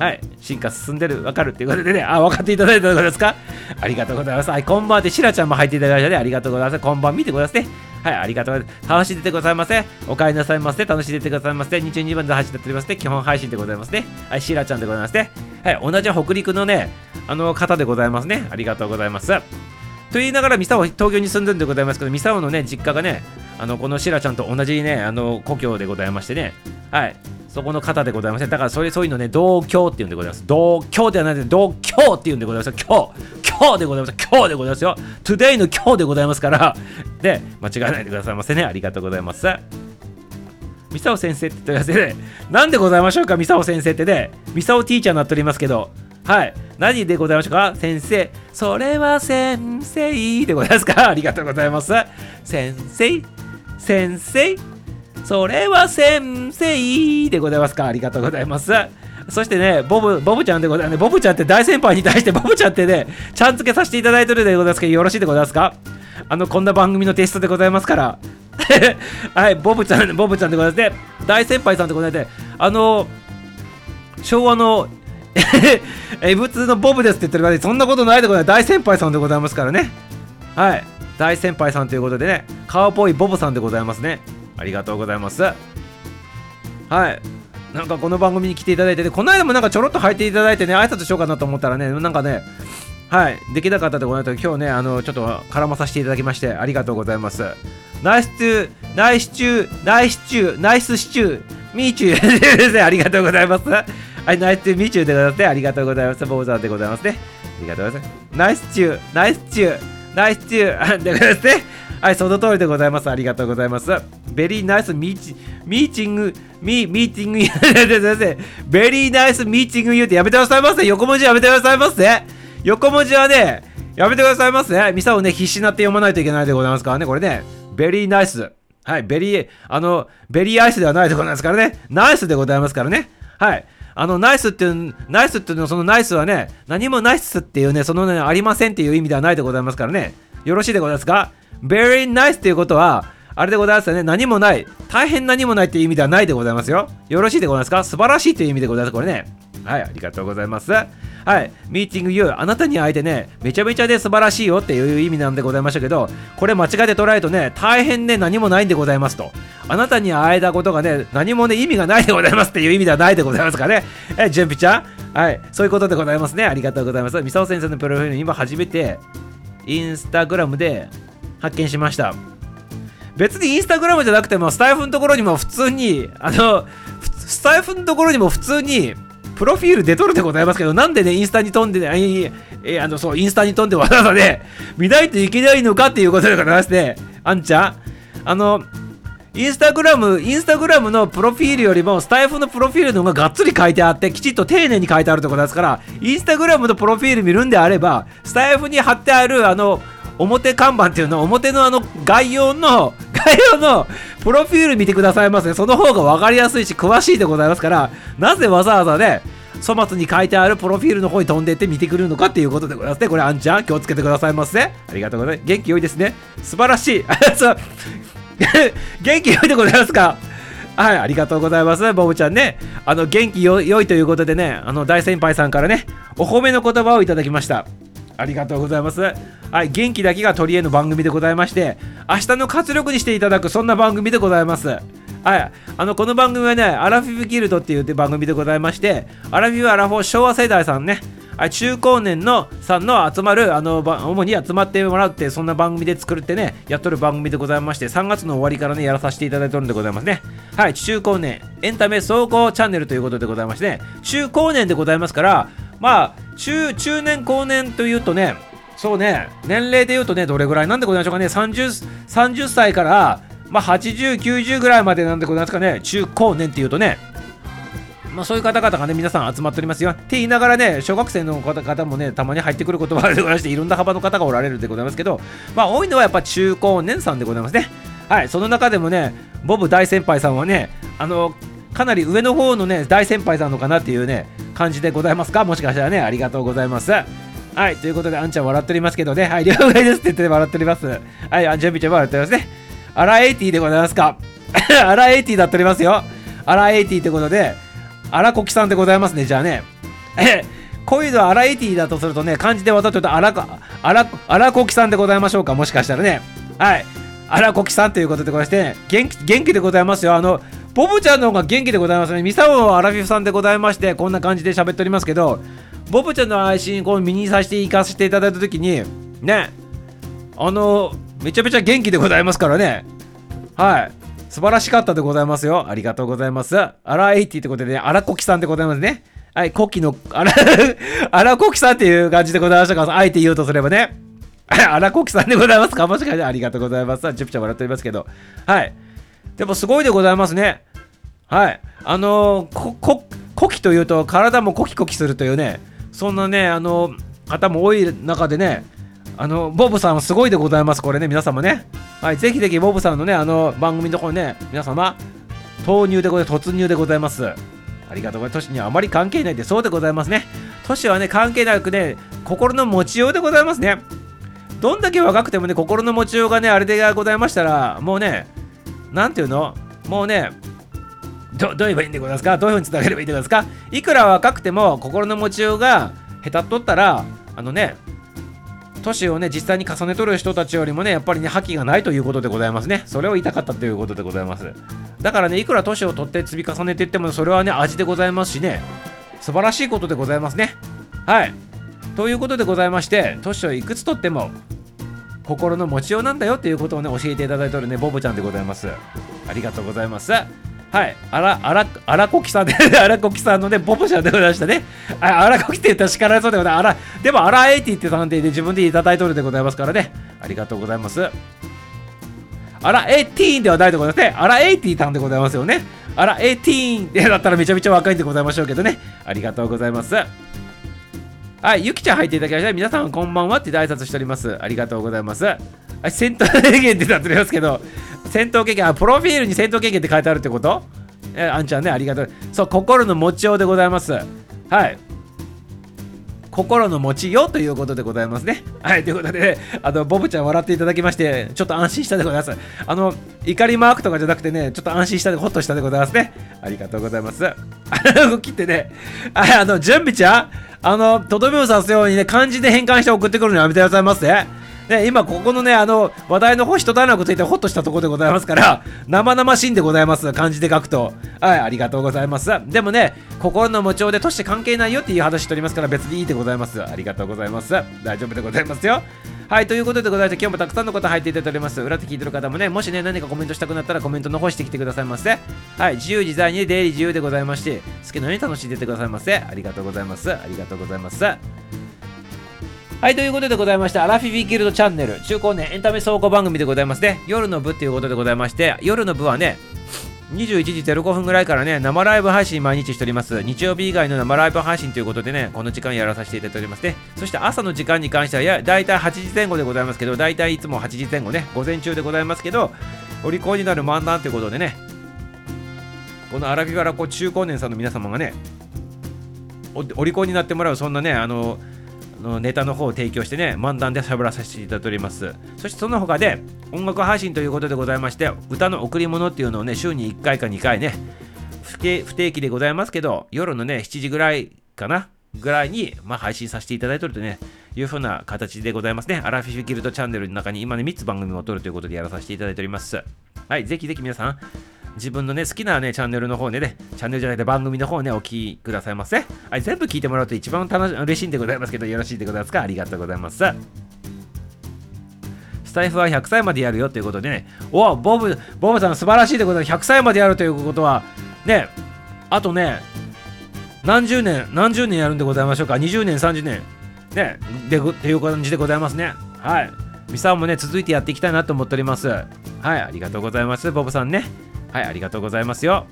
はい、進化進んでる、わかるっていうことでね、あ、分かっていただいたことですか？ありがとうございます。はい、こんばんはで、しらちゃんも入っていただいたね、ありがとうございます。こんばん見てくださいね。はい、ありがとうございます。楽しんでてくださいませ。お帰りなさいませ。楽しんでてくださいませ。22番で配信やっておりますね。基本配信でございますね。はい、しらちゃんでございますね。はい、同じ北陸のね、あの方でございますね。ありがとうございます。と言いながら、ミサオ、東京に住んでるんでございますけど、ミサオのね、実家がね、あの、このシラちゃんと同じね、あの、故郷でございましてね、はい、そこの方でございません。だからそれそういうのね、同郷っていうんでございます。同郷ではないで、同郷っていうんでございます。今日、今日でございます。今日でございますよ。today の今日でございますから、で、間違えないでくださいませね。ありがとうございます。ミサオ先生って言ってくださいね。なんでございましょうか、ミサオ先生ってね。ミサオティーチャーになっておりますけど、はい。何でございましょうか先生。それは先生でございますかありがとうございます。先生。先生。それは先生でございますか？ありがとうございます。そしてね、ボブ、ボブちゃんでございますね。ボブちゃんって大先輩に対して ボブちゃんってね、ちゃん付けさせていただいてるでございますけど、よろしいでございますか？あの、こんな番組のテストでございますから。はい、ボブちゃん、ボブちゃんでございますね。大先輩さんでございまして、あの、昭和の え、普通のボブですって言ってるから、そんなことないでございます。大先輩さんでございますからね。はい。大先輩さんということでね、カーボーイボブさんでございますね。ありがとうございます。はい。なんかこの番組に来ていただいててこの間もなんかちょろっと入っていただいてね挨拶しようかなと思ったらねなんかねはい。できなかったでございます今日ねあのちょっと絡まさせていただきましてありがとうございます。ナイスチューナイスチューナイスチューナイスシチューミーチューですねありがとうございます。はいナイスチューミーチューでございますありがとうございます。ボーザーでございますね。ありがとうございます。ナイスチューナイスチューナイスチューでございますねはいその通りでございます。ありがとうございます。ベリーナイスミーチミーチングミーミーティング先生Very nice meeting 言うてやめてくださいませ。横文字やめてくださいませ。横文字はねやめてくださいませ。ミサをね必死になって読まないといけないでございますからね。これね Very nice はい very あの very ice ではないでございますからね。ナイスでございますからね。はい。あの、ナイスっていう、ナイスっていうのはそのナイスはね、何もないっすっていうね、そのね、ありませんっていう意味ではないでございますからね。よろしいでございますか？?very nice っていうことは、あれでございますよね。何もない。大変何もないっていう意味ではないでございますよ。よろしいでございますか？素晴らしいという意味でございます。これね。はい、ありがとうございます。はい、ミーティング You、あなたに会えてね、めちゃめちゃで素晴らしいよっていう意味なんでございましたけど、これ間違えて捉えるとね、大変ね、何もないんでございますと。あなたに会えたことがね、何もね、意味がないでございますっていう意味ではないでございますかね。え、準備ちゃん？はい、そういうことでございますね。ありがとうございます。ミサオ先生のプロフィール、今初めて、インスタグラムで発見しました。別にインスタグラムじゃなくても、スタイフのところにも普通に、あの、スタイフのところにも普通に、プロフィール出とるでございますけど、なんでね、インスタに飛んでね、えあの、そう、インスタに飛んでわざわざね、見ないといけないのかっていうことでございまして、あんちゃん、あの、インスタグラム、インスタグラムのプロフィールよりも、スタイフのプロフィールの方ががっつり書いてあって、きちっと丁寧に書いてあるところですから、インスタグラムのプロフィール見るんであれば、スタイフに貼ってある、あの、表看板っていうのは、表のあの、概要の、概要の、プロフィール見てくださいませ、その方が分かりやすいし、詳しいでございますから、なぜわざわざね、粗末に書いてあるプロフィールの方に飛んでって見てくるのかっていうことでございますね。これ、あんちゃん、気をつけてくださいませ。ありがとうございます。元気良いですね。素晴らしい。元気良いでございますかはい、ありがとうございます。ボブちゃんね。あの、元気良いということでね、あの、大先輩さんからね、お褒めの言葉をいただきました。ありがとうございます。はい、元気だけが取り柄の番組でございまして、明日の活力にしていただく、そんな番組でございます。はい、あのこの番組はね、アラフィフギルドっていう番組でございまして、アラフィフ・アラフォー昭和世代さんね、中高年のさんの集まる、あの主に集まってもらって、そんな番組で作ってね、やっとる番組でございまして、3月の終わりからね、やらさせていただいてるんでございますね。はい、中高年エンタメ総合チャンネルということでございましてね、中高年でございますから、まあ、中、中年、高年というとね、そうね、年齢で言うとね、どれぐらいなんでございましょうかね、30, 30歳から、まあ、80、90ぐらいまでなんでございますかね、中高年っていうとね、まあ、そういう方々がね、皆さん集まっておりますよ。って言いながらね、小学生の方もね、たまに入ってくる言葉でございまして、いろんな幅の方がおられるでございますけど、まあ、多いのはやっぱ中高年さんでございますね。はい、その中でもね、ボブ大先輩さんはね、あの、かなり上の方のね、大先輩さんのかなっていうね、感じでございますか？もしかしたらね、ありがとうございます。はい、ということで、あんちゃん笑っておりますけどね、はい、了解ですって言って笑っております。はい、あんちゃんみちゃん笑っておりますね。アラエイティでございますか？アラエイティだっておりますよ。アラエイティってことで、アラコキさんでございますね、じゃあね。え、こういうのはアラエイティだとするとね、漢字で渡ってるとアラアラ、アラコキさんでございましょうか、もしかしたらね。はい。アラコキさんということでございまして、元気、元気でございますよ。あの、ボブちゃんの方が元気でございますね。ミサオアラフィフさんでございまして、こんな感じで喋っておりますけど、ボブちゃんの配信、こう見にさせて行かせていただいたときに、ね、あの、めちゃめちゃ元気でございますからね。はい。素晴らしかったでございますよ。ありがとうございます。アラエイティってことでね、アラコキさんでございますね。はい、コキの、アラ、アラコキさんっていう感じでございましたからあえて言うとすればね。アラコキさんでございますかもしかしてありがとうございます。ちょぴちゃ笑っておりますけど。はい。でもすごいでございますね。はい。あのー、こ、こ、コキというと体もコキコキするというね、そんなね、あのー、方も多い中でね、あの、ボブさんはすごいでございます。これね、皆様ね。はい、ぜひぜひボブさんのね、あの、番組のところね、皆様、投入でございます。突入でございます。ありがとうございます。都市にはあまり関係ないで、そうでございますね。都市はね、関係なくね、心の持ちようでございますね。どんだけ若くてもね、心の持ちようがね、あれでございましたら、もうね、なんていうの？もうね、どどう言えばいいんでございますか？どういうふうにつなげればいいんでございますか？いくら若くても心の持ちようが下手っとったら、あのね、年をね、実際に重ねとる人たちよりもね、やっぱりね、覇気がないということでございますね。それを言いたかったということでございます。だからね、いくら年を取って積み重ねていっても、それはね、味でございますしね、素晴らしいことでございますね。はい。ということでございまして、年をいくつ取っても、心の持ちようなんだよっていうことをね、教えていただいておるね、ボブちゃんでございます。ありがとうございます。はい。あら、あら、アラ古希さんで、アラ古希さんのね、ボブちゃんでございましたね。あアラ古希って言ったら叱られそうでございます。あら、でも、アラ eighty って探偵で自分でいただいておるでございますからね。ありがとうございます。アラ eighteen ではないでございますね。アラ eighty さんでございますよね。アラ eighteen でだったらめちゃめちゃ若いんでございましょうけどね。ありがとうございます。はい、ゆきちゃん入っていただきました。皆さんこんばんはって挨拶しております。ありがとうございます。はい戦闘経験ってなっておりますけど、戦闘経験、あ、プロフィールに戦闘経験って書いてあるってこと？え、あんちゃんねありがとうそう心の持ちようでございますはい心の持ちようということでございますね。はい、ということで、ね、あの、ボブちゃん笑っていただきまして、ちょっと安心したでございます。あの、怒りマークとかじゃなくてね、ちょっと安心したで、ほっとしたでございますね。ありがとうございます。動きってね、はいあの、準備ちゃんあの、とどめを刺すようにね、漢字で変換して送ってくるのやめてくださいませ、ね。今ここのね、あの、話題の方一段落ついてほっとしたところでございますから、生々しいんでございます。漢字で書くと。はい、ありがとうございます。でもね、心の持ちようでとして関係ないよっていう話しておりますから、別にいいでございます。ありがとうございます。大丈夫でございますよ。はい、ということでございまして、今日もたくさんの方入っていただいております。裏で聞いてる方もね、もしね、何かコメントしたくなったらコメント残してきてくださいませ。はい、自由自在に出入り自由でございまして、好きなように楽しんでてくださいませ。ありがとうございます。ありがとうございます。はい、ということでございまして、アラフィフィギルドチャンネル、中高年エンタメ倉庫番組でございますね。夜の部っていうことでございまして、夜の部はね、21時05分ぐらいからね、生ライブ配信毎日しております。日曜日以外の生ライブ配信ということでね、この時間やらさせていただいておりますね。そして朝の時間に関しては、や大体8時前後でございますけど、大体いいつも8時前後ね、午前中でございますけど、お利口になる漫談ということでね、このアラフィフラこう中高年さんの皆様がね、お利口になってもらう、そんなね、あの、のネタの方を提供してね、漫談で喋らさせていただいております。そしてその他で、音楽配信ということでございまして、歌の贈り物っていうのをね、週に1回か2回ね、不定期でございますけど、夜のね、7時ぐらいかな、ぐらいに、まあ、配信させていただいておるとね、いうふうな形でございますね。アラフィフギルドチャンネルの中に今ね、3つ番組を撮るということでやらさせていただいております。はい、ぜひぜひ皆さん、自分のね、好きなね、チャンネルの方でね、チャンネルじゃなくて番組の方ね、お聞きくださいませ。はい、全部聞いてもらうと一番楽し嬉しいんでございますけど、よろしいでございますか？ありがとうございます。スタイフは100歳までやるよということでね、おボブ、ボブさん素晴らしいということで、100歳までやるということは、ね、あとね、何十年、何十年やるんでございましょうか、20年、30年、ね、で、っていう感じでございますね。はい。ミサもね、続いてやっていきたいなと思っております。はい、ありがとうございます、ボブさんね。はい、ありがとうございますよ。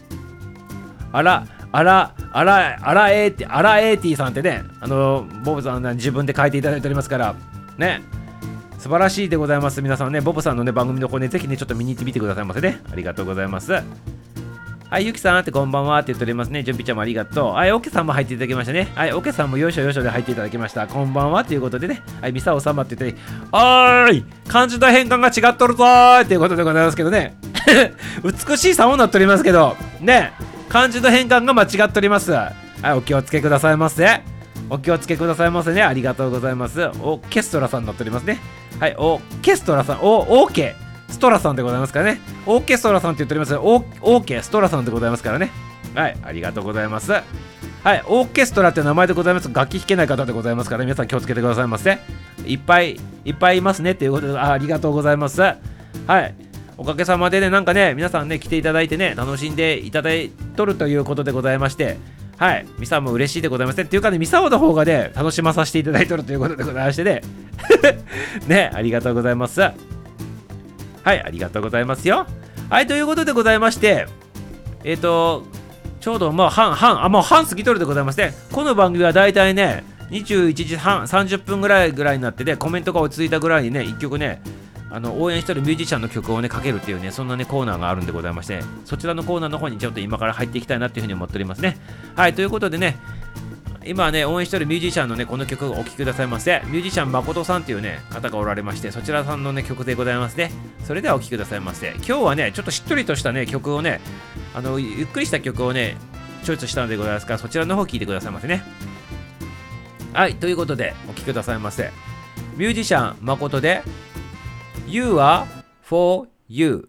あら、あら、あら、あらエーティ、あらエーティさんってね、あの、ボブさんね自分で書いていただいておりますから、ね、素晴らしいでございます。皆さんね、ボブさんのね、番組の方ね、ぜひね、ちょっと見に行ってみてくださいませね。ありがとうございます。はい、ゆきさんってこんばんはって言っておりますね。準備ちゃんもありがとう。はい、オケさんも入っていただきましたね。はい、オケさんもよいしょよいしょで入っていただきました。こんばんはということでね。はい、ミサオ様って言って、おーい漢字の変換が違っとるぞーっていうことでございますけどね。美しい様になっておりますけど、ね、漢字の変換が間違っております。はい、お気をつけくださいませ。お気をつけくださいませね。ありがとうございます。オーケストラさんになっておりますね。はい、オーケストラさん、お、オーケ。ストラさんでございますからね。オーケストラさんって言っておりますオーケストラさんでございますからね。はい、ありがとうございます。はい、オーケストラって名前でございます。楽器弾けない方でございますから、皆さん気をつけてくださいませ。いっぱいいっぱいいますねっていうことで、あありがとうございます。はい。おかげさまでね、なんかね、皆さんね、来ていただいてね、楽しんでいただいとるということでございまして、はい、ミサも嬉しいでございますね。っていうかね、ミサオの方がね、楽しまさせていただいとるということでございましてね、ね、ありがとうございます。はい、ありがとうございますよ。はい、ということでございまして、えっ、ー、と、ちょうどもう半、半、あ、もう半過ぎとるでございまして、この番組はだいたいね、21時半、30分ぐらいぐらいになってね、コメントが落ち着いたぐらいにね、1曲ね、あの応援してるミュージシャンの曲をね、かけるっていうね、そんなね、コーナーがあるんでございまして、そちらのコーナーの方にちょっと今から入っていきたいなっていうふうに思っておりますね。はい、ということでね、今ね、応援してるミュージシャンのね、この曲をお聴きくださいませ。ミュージシャン誠さんっていうね、方がおられまして、そちらさんのね、曲でございますね。それではお聴きくださいませ。今日はね、ちょっとしっとりとしたね、曲をね、あの、ゆっくりした曲をね、チョイスしたのでございますから、そちらの方聴いてくださいませね。はい、ということで、お聴きくださいませ。ミュージシャン誠で、You are for you.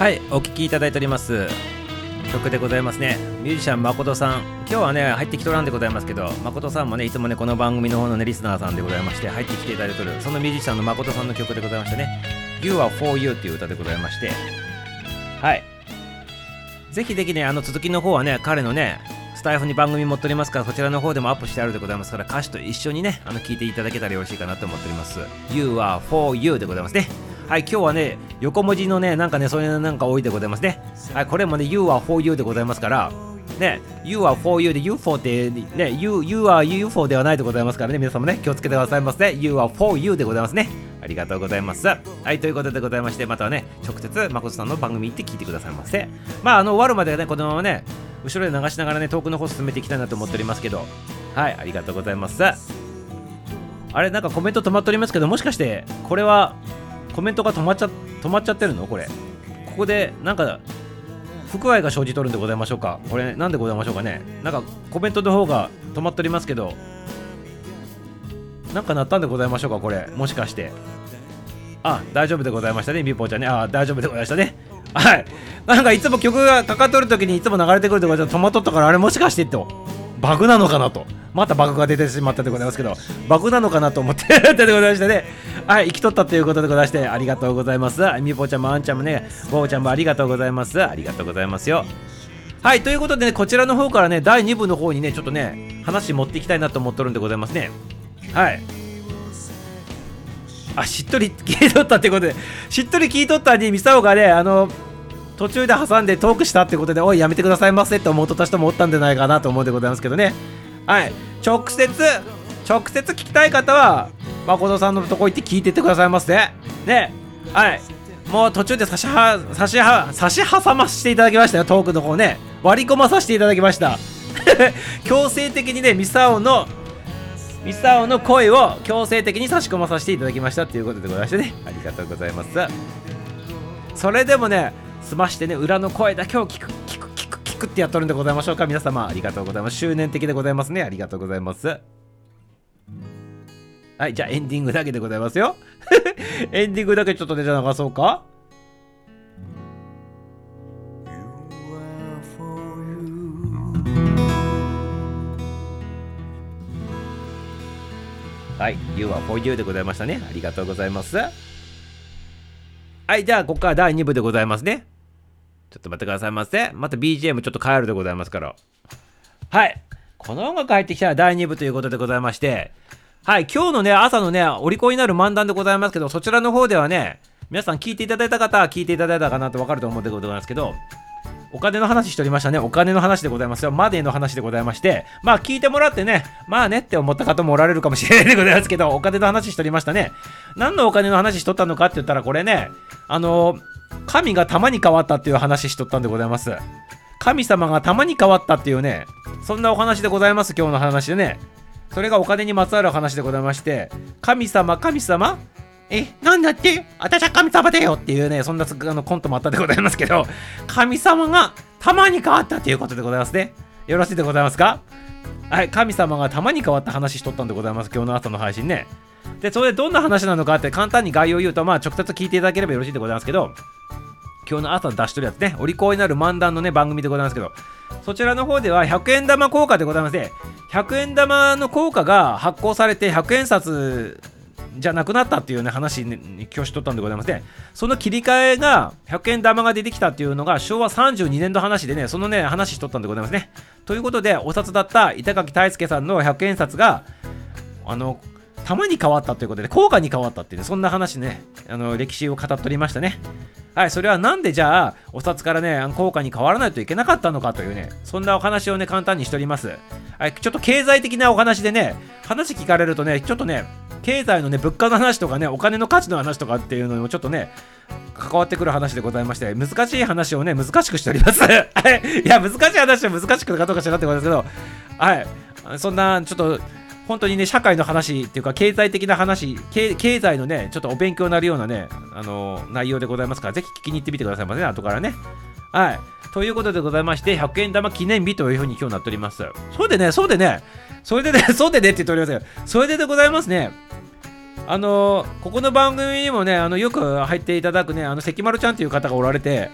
はいお聴きいただいております。曲でございますね。ミュージシャン誠さん。今日はね入ってきとらんでございますけど誠さんもねいつもねこの番組の方のねリスナーさんでございまして入ってきていただいてるそのミュージシャンの誠さんの曲でございましてね。You are for you っていう歌でございまして。はい。ぜひぜひねあの続きの方はね彼のねスタイフに番組持っておりますからそちらの方でもアップしてあるでございますから歌詞と一緒にねあの聞いていただけたらよろしいかなと思っております。You are for you でございますね。はい今日はね横文字のねなんかねそういうなんか多いでございますねはいこれもね You are for you でございますからね、You are for you で UFO ってね、You, you are UFO ではないでございますからね、皆さんもね、気をつけてくださいませ。You are for you でございますね。ありがとうございます。はい、ということでございまして、またはね、直接、誠さんの番組行って聞いてくださいませ。まあ、あの、終わるまでね、このままね、後ろで流しながらね、遠くの方進めていきたいなと思っておりますけど、はい、ありがとうございます。あれ、なんかコメント止まっておりますけど、もしかして、これは、コメントが止まっちゃ、止まっちゃってるの？これ。ここで、なんか、不具合が生じとるんでございましょうか。これなんでございましょうかね。なんかコメントの方が止まっておりますけど。なんか鳴ったんでございましょうかこれ。もしかして。あ大丈夫でございましたねみぽちゃんね。あ大丈夫でございましたね。はい。なんかいつも曲がかかっとる時にいつも流れてくるでございま止まっとったからあれもしかしてと。バグなのかなと。またバグが出てしまったでございますけどバグなのかなと思って でございましてね。はい生きとったということでございましてありがとうございます。みぽちゃんもあんちゃんもねぼうちゃんもありがとうございます。ありがとうございますよ。はいということでねこちらの方からね第2部の方にねちょっとね話持っていきたいなと思っとるんでございますね。はい。あしっとり聞いとったってことでしっとり聞いとったにミサオがねあの途中で挟んでトークしたってことでおいやめてくださいませって思っとた人もおったんじゃないかなと思うでございますけどね。はい。直接直接聞きたい方は誠さんのとこ行って聞いてってくださいませ。ね。はい。もう途中で差しは差しは差し挟ませていただきましたよトークの方ね。割り込まさせていただきました。強制的にねミサオのミサオの声を強制的に差し込まさせていただきましたということでございましてね。ありがとうございます。それでもね済ましてね裏の声だけを聞く聞く聞く聞くってやっとるんでございましょうか。皆様ありがとうございます。執念的でございますね。ありがとうございます。はいじゃあエンディングだけでございますよ。エンディングだけちょっとねじゃあ流そうか。はい、You are for you でございましたね。ありがとうございます。はい、じゃあ、ここから第2部でございますね。ちょっと待ってくださいませ。また BGM ちょっと変えるでございますから。はい。この音楽入ってきたら第2部ということでございまして、はい、今日のね、朝のね、お利口になる漫談でございますけど、そちらの方ではね、皆さん聞いていただいた方は聞いていただいたかなとわかると思うでございますけど、お金の話しておりましたね。お金の話でございますよ。マネーの話でございまして、まあ聞いてもらってね、まあねって思った方もおられるかもしれないでございますけど、お金の話しておりましたね。何のお金の話しとったのかって言ったら、これね、あの神が玉に変わったっていう話しとったんでございます。神様が玉に変わったっていうね、そんなお話でございます、今日の話でね。それがお金にまつわる話でございまして、神様、神様？え、なんだって？私は神様だよっていうね、そんなあのコントもあったでございますけど、神様が玉に変わったということでございますね。よろしいでございますか？はい、神様が玉に変わった話しとったんでございます、今日の朝の配信ね。で、それでどんな話なのかって簡単に概要を言うと、まあ直接聞いていただければよろしいでございますけど、今日の朝出しとるやつね、お利口になる漫談のね、番組でございますけど、そちらの方では100円玉効果でございまして、100円玉の効果が発行されて100円札じゃなくなったっていうね話に今日しとったんでございまして、その切り替えが100円玉が出てきたっていうのが昭和32年の話でねそのね話しとったんでございますね。ということでお札だった板垣大輔さんの100円札があの玉に変わったということで効果に変わったっていう、ね、そんな話ねあの歴史を語っておりましたねはいそれはなんでじゃあお札からね効果に変わらないといけなかったのかというねそんなお話をね簡単にしておりますはいちょっと経済的なお話でね話聞かれるとねちょっとね経済のね、物価の話とかね、お金の価値の話とかっていうのにもちょっとね、関わってくる話でございまして、難しい話をね、難しくしております。はいいや、難しい話は難しくかどうかしらってことですけど、はい。そんな、ちょっと、本当にね、社会の話っていうか、経済的な話、経済のね、ちょっとお勉強になるようなね、あの内容でございますから、ぜひ聞きに行ってみてくださいませね、後からね。はい。ということでございまして、100円玉記念日というふうに今日なっております。そうでね、そうでね、それでね、そうでねって言っておりますよ。それででございますね。あのここの番組にもねあのよく入っていただくねあの関丸ちゃんっていう方がおられて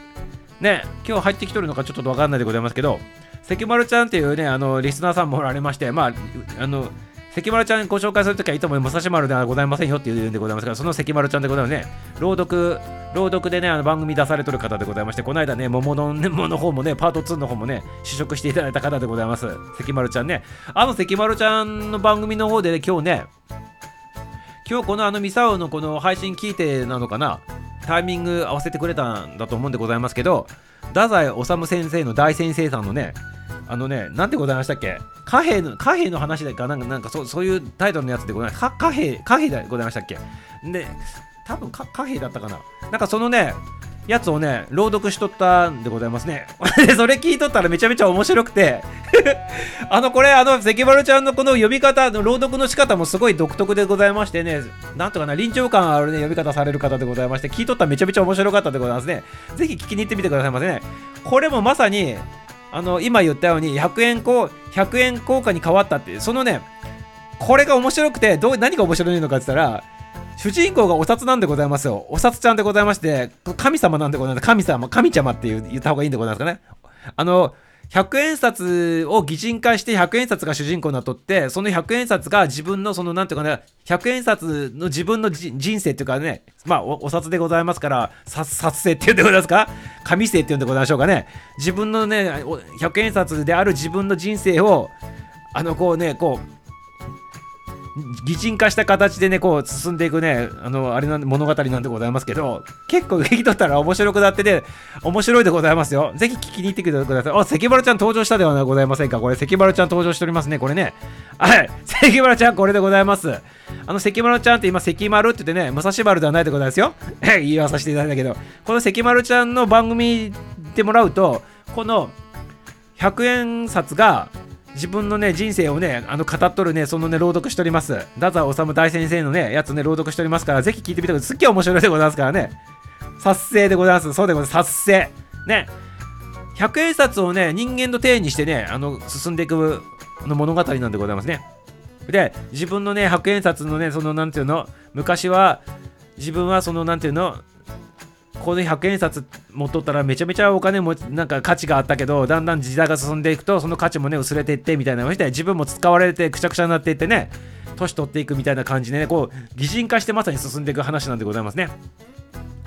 ね今日入ってきとるのかちょっと分かんないでございますけど関丸ちゃんっていうねあのリスナーさんもおられましてまああの関丸ちゃんご紹介するときはいとも武蔵丸ではございませんよっていうんでございますから、その関丸ちゃんでございますね。朗読、朗読でね、あの番組出されてる方でございまして、この間ね、桃の桃の方もね、パート2の方もね、試食していただいた方でございます。関丸ちゃんね。あの関丸ちゃんの番組の方で、ね、今日ね、今日このあのミサオのこの配信聞いてなのかな、タイミング合わせてくれたんだと思うんでございますけど、太宰治先生の大先生さんのね、あのね、なんてございましたっけ？貨幣の、貨幣の話だかなんか、なんかそそういうタイトルのやつでございます。貨幣、貨幣でございましたっけ？で、多分貨幣だったかな。なんかそのね、やつをね、朗読しとったんでございますね。それ聞いとったらめちゃめちゃ面白くて あの、これ、あの、関丸ちゃんのこの呼び方、の朗読の仕方もすごい独特でございましてね、なんとかな、臨場感あるね、呼び方される方でございまして、聞いとったらめちゃめちゃ面白かったでございますね。ぜひ聞きに行ってみてくださいませね。これもまさに、あの今言ったように100円こ100円硬貨に変わったっていうそのねこれが面白くてどう何が面白いのかって言ったら主人公がお札なんでございますよ。お札ちゃんでございまして、神様なんでございます。神様、神様って言った方がいいんでございますかね。あの、100円札を擬人化して100円札が主人公になっとってその100円札が自分のそのなんていうかね100円札の自分の人生っていうかねまあお札でございますから札生っていうんでございますか？紙生っていうんでございましょうかね？自分のね100円札である自分の人生をあのこうねこう擬人化した形でね、こう進んでいくね、あの、あれなん物語なんでございますけど、結構聞き取ったら面白くなってて、面白いでございますよ。ぜひ聞きに行ってください。あ、関原ちゃん登場したではございませんか。これ、関原ちゃん登場しておりますね、これね。はい、関原ちゃん、これでございます。あの、関丸ちゃんって今、関丸って言ってね、武蔵丸ではないでございますよ。言いさせていただいたけど、この関丸ちゃんの番組でもらうと、この100円札が、自分のね、人生をね、あの語っとるね、そのね、朗読しております。太宰治大先生のね、やつね、朗読しておりますから、ぜひ聞いてみてください。すっげえ面白いでございますからね。殺生でございます。そうでございます。殺生。ね。100円札をね、人間の体にしてね、あの、進んでいくの物語なんでございますね。で、自分のね、100円札のね、その、なんていうの、昔は、自分はその、なんていうの、この100円札持っとったらめちゃめちゃお金もなんか価値があったけどだんだん時代が進んでいくとその価値もね薄れていってみたいなまして自分も使われてくちゃくちゃになっていってね。年取っていくみたいな感じでねこう擬人化してまさに進んでいく話なんでございますね。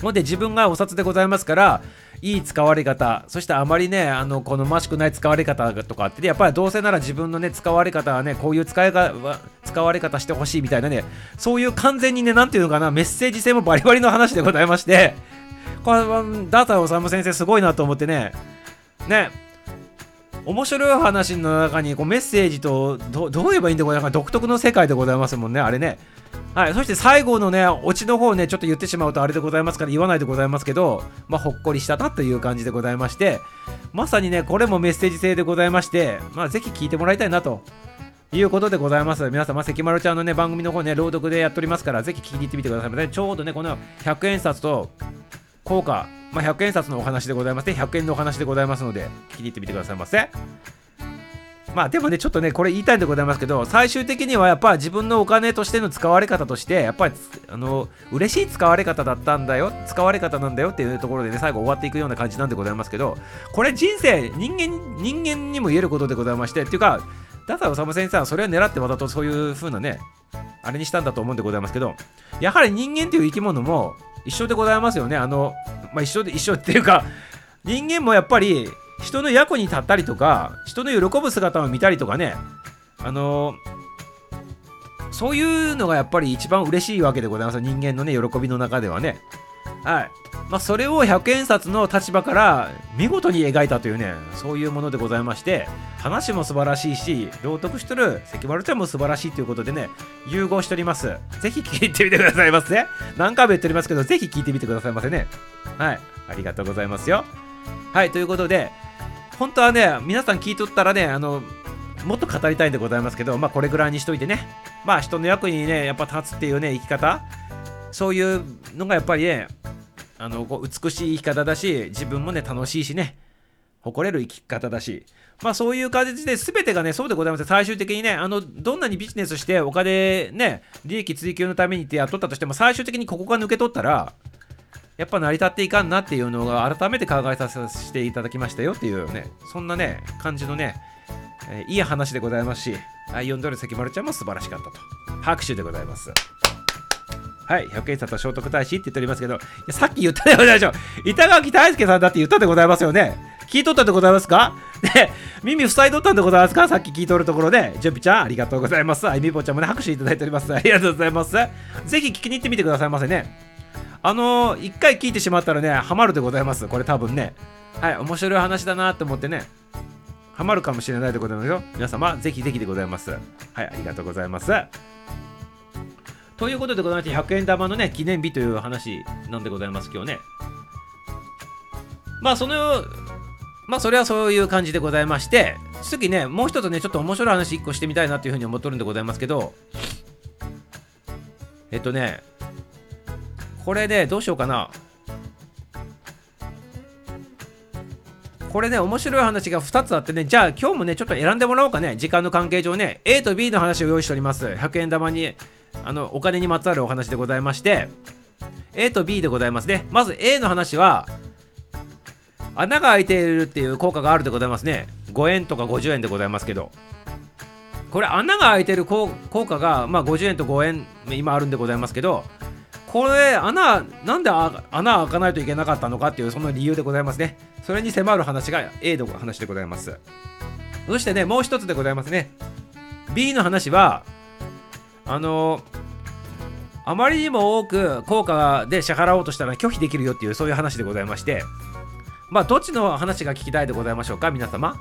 ほんで自分がお札でございますからいい使われ方そしてあまりねあの好ましくない使われ方とかってやっぱりどうせなら自分のね使われ方はねこういう使いが使われ方してほしいみたいなねそういう完全にね何ていうのかなメッセージ性もバリバリの話でございましてこれダータ治先生すごいなと思ってね。ね。面白い話の中にこうメッセージとどどう言えばいいんでございますか？独特の世界でございますもんねあれね。はい、そして最後のね、オチの方ね、ちょっと言ってしまうとあれでございますから言わないでございますけど、まあ、ほっこりしたなという感じでございまして、まさにね、これもメッセージ性でございまして、まあ、ぜひ聞いてもらいたいなと。いうことでございます。皆様、関丸ちゃんのね、番組の方ね、朗読でやっておりますから、ぜひ聞きに行ってみてください。ちょうどね、この100円札と効果、まあ、100円札のお話でございまして、100円のお話でございますので、聞きに行ってみてくださいませ。まあでもね、ちょっとね、これ言いたいんでございますけど、最終的にはやっぱ自分のお金としての使われ方として、やっぱり、あの、嬉しい使われ方だったんだよ、使われ方なんだよっていうところでね、最後終わっていくような感じなんでございますけど、これ人生、人間、人間にも言えることでございまして、っていうか、太宰治先生はそれを狙ってわざとそういう風なね、あれにしたんだと思うんでございますけど、やはり人間という生き物も、一緒でございますよね。あの、まあ、一緒で、一緒っていうか、人間もやっぱり人の役に立ったりとか、人の喜ぶ姿を見たりとかね、あのそういうのがやっぱり一番嬉しいわけでございます。人間のね、喜びの中ではね。はい。まあ、それを100円札の立場から見事に描いたというね、そういうものでございまして、話も素晴らしいし、朗読しとる関丸ちゃんも素晴らしいということでね、融合しております。ぜひ聞いてみてくださいませ。何回も言っておりますけど、ぜひ聞いてみてくださいませね。はい。ありがとうございますよ。はい、ということで、本当はね、皆さん聞いとったらね、あの、もっと語りたいんでございますけど、まあこれぐらいにしといてね、まあ人の役にね、やっぱ立つっていうね、生き方、そういうのがやっぱりね、あのこう美しい生き方だし自分もね楽しいしね誇れる生き方だし、まあそういう感じで全てがね、そうでございます。最終的にね、あの、どんなにビジネスしてお金ね、利益追求のためにって雇ったとしても、最終的にここが抜け取ったら、やっぱ成り立っていかんなっていうのが改めて考えさせていただきましたよっていうね、そんなね、感じのね、えー、いい話でございますし、読んどる関丸ちゃんも素晴らしかったと。拍手でございます。はい、100円札は聖徳太子って言っておりますけど、さっき言ったでございましょう。板垣大輔さんだって言ったでございますよね。聞いとったでございますか？で、耳塞いとったんでございますか？さっき聞いとるところで、ジュピちゃんありがとうございます。あいみぽちゃんもね、拍手いただいております。ありがとうございます。ぜひ聞きに行ってみてくださいませね。あのー、一回聞いてしまったらね、ハマるでございます。これ多分ね。はい、面白い話だなと思ってね、ハマるかもしれないでございますよ。皆様、ぜひぜひでございます。はい、ありがとうございます。ということでございまして、100円玉のね、記念日という話なんでございます、今日ね。まあ、その、まあ、それはそういう感じでございまして、次ね、もう一つね、ちょっと面白い話1個してみたいなというふうに思っとるんでございますけど、えっとね、これね、どうしようかな。これね、面白い話が2つあってね、じゃあ今日もね、ちょっと選んでもらおうかね、時間の関係上ね、A と B の話を用意しております。100円玉にあのお金にまつわるお話でございまして A と B でございますね。まず A の話は穴が開いているっていう効果があるでございますね。5円とか50円でございますけど。これ穴が開いてる効果が、まあ、50円と5円今あるんでございますけどこれ穴なんで穴開かないといけなかったのかっていうその理由でございますね。それに迫る話が A の話でございます。そしてねもう一つでございますね。B の話はあのあまりにも多く効果で支払おうとしたら拒否できるよっていうそういう話でございまして。まあどっちの話が聞きたいでございましょうか皆様。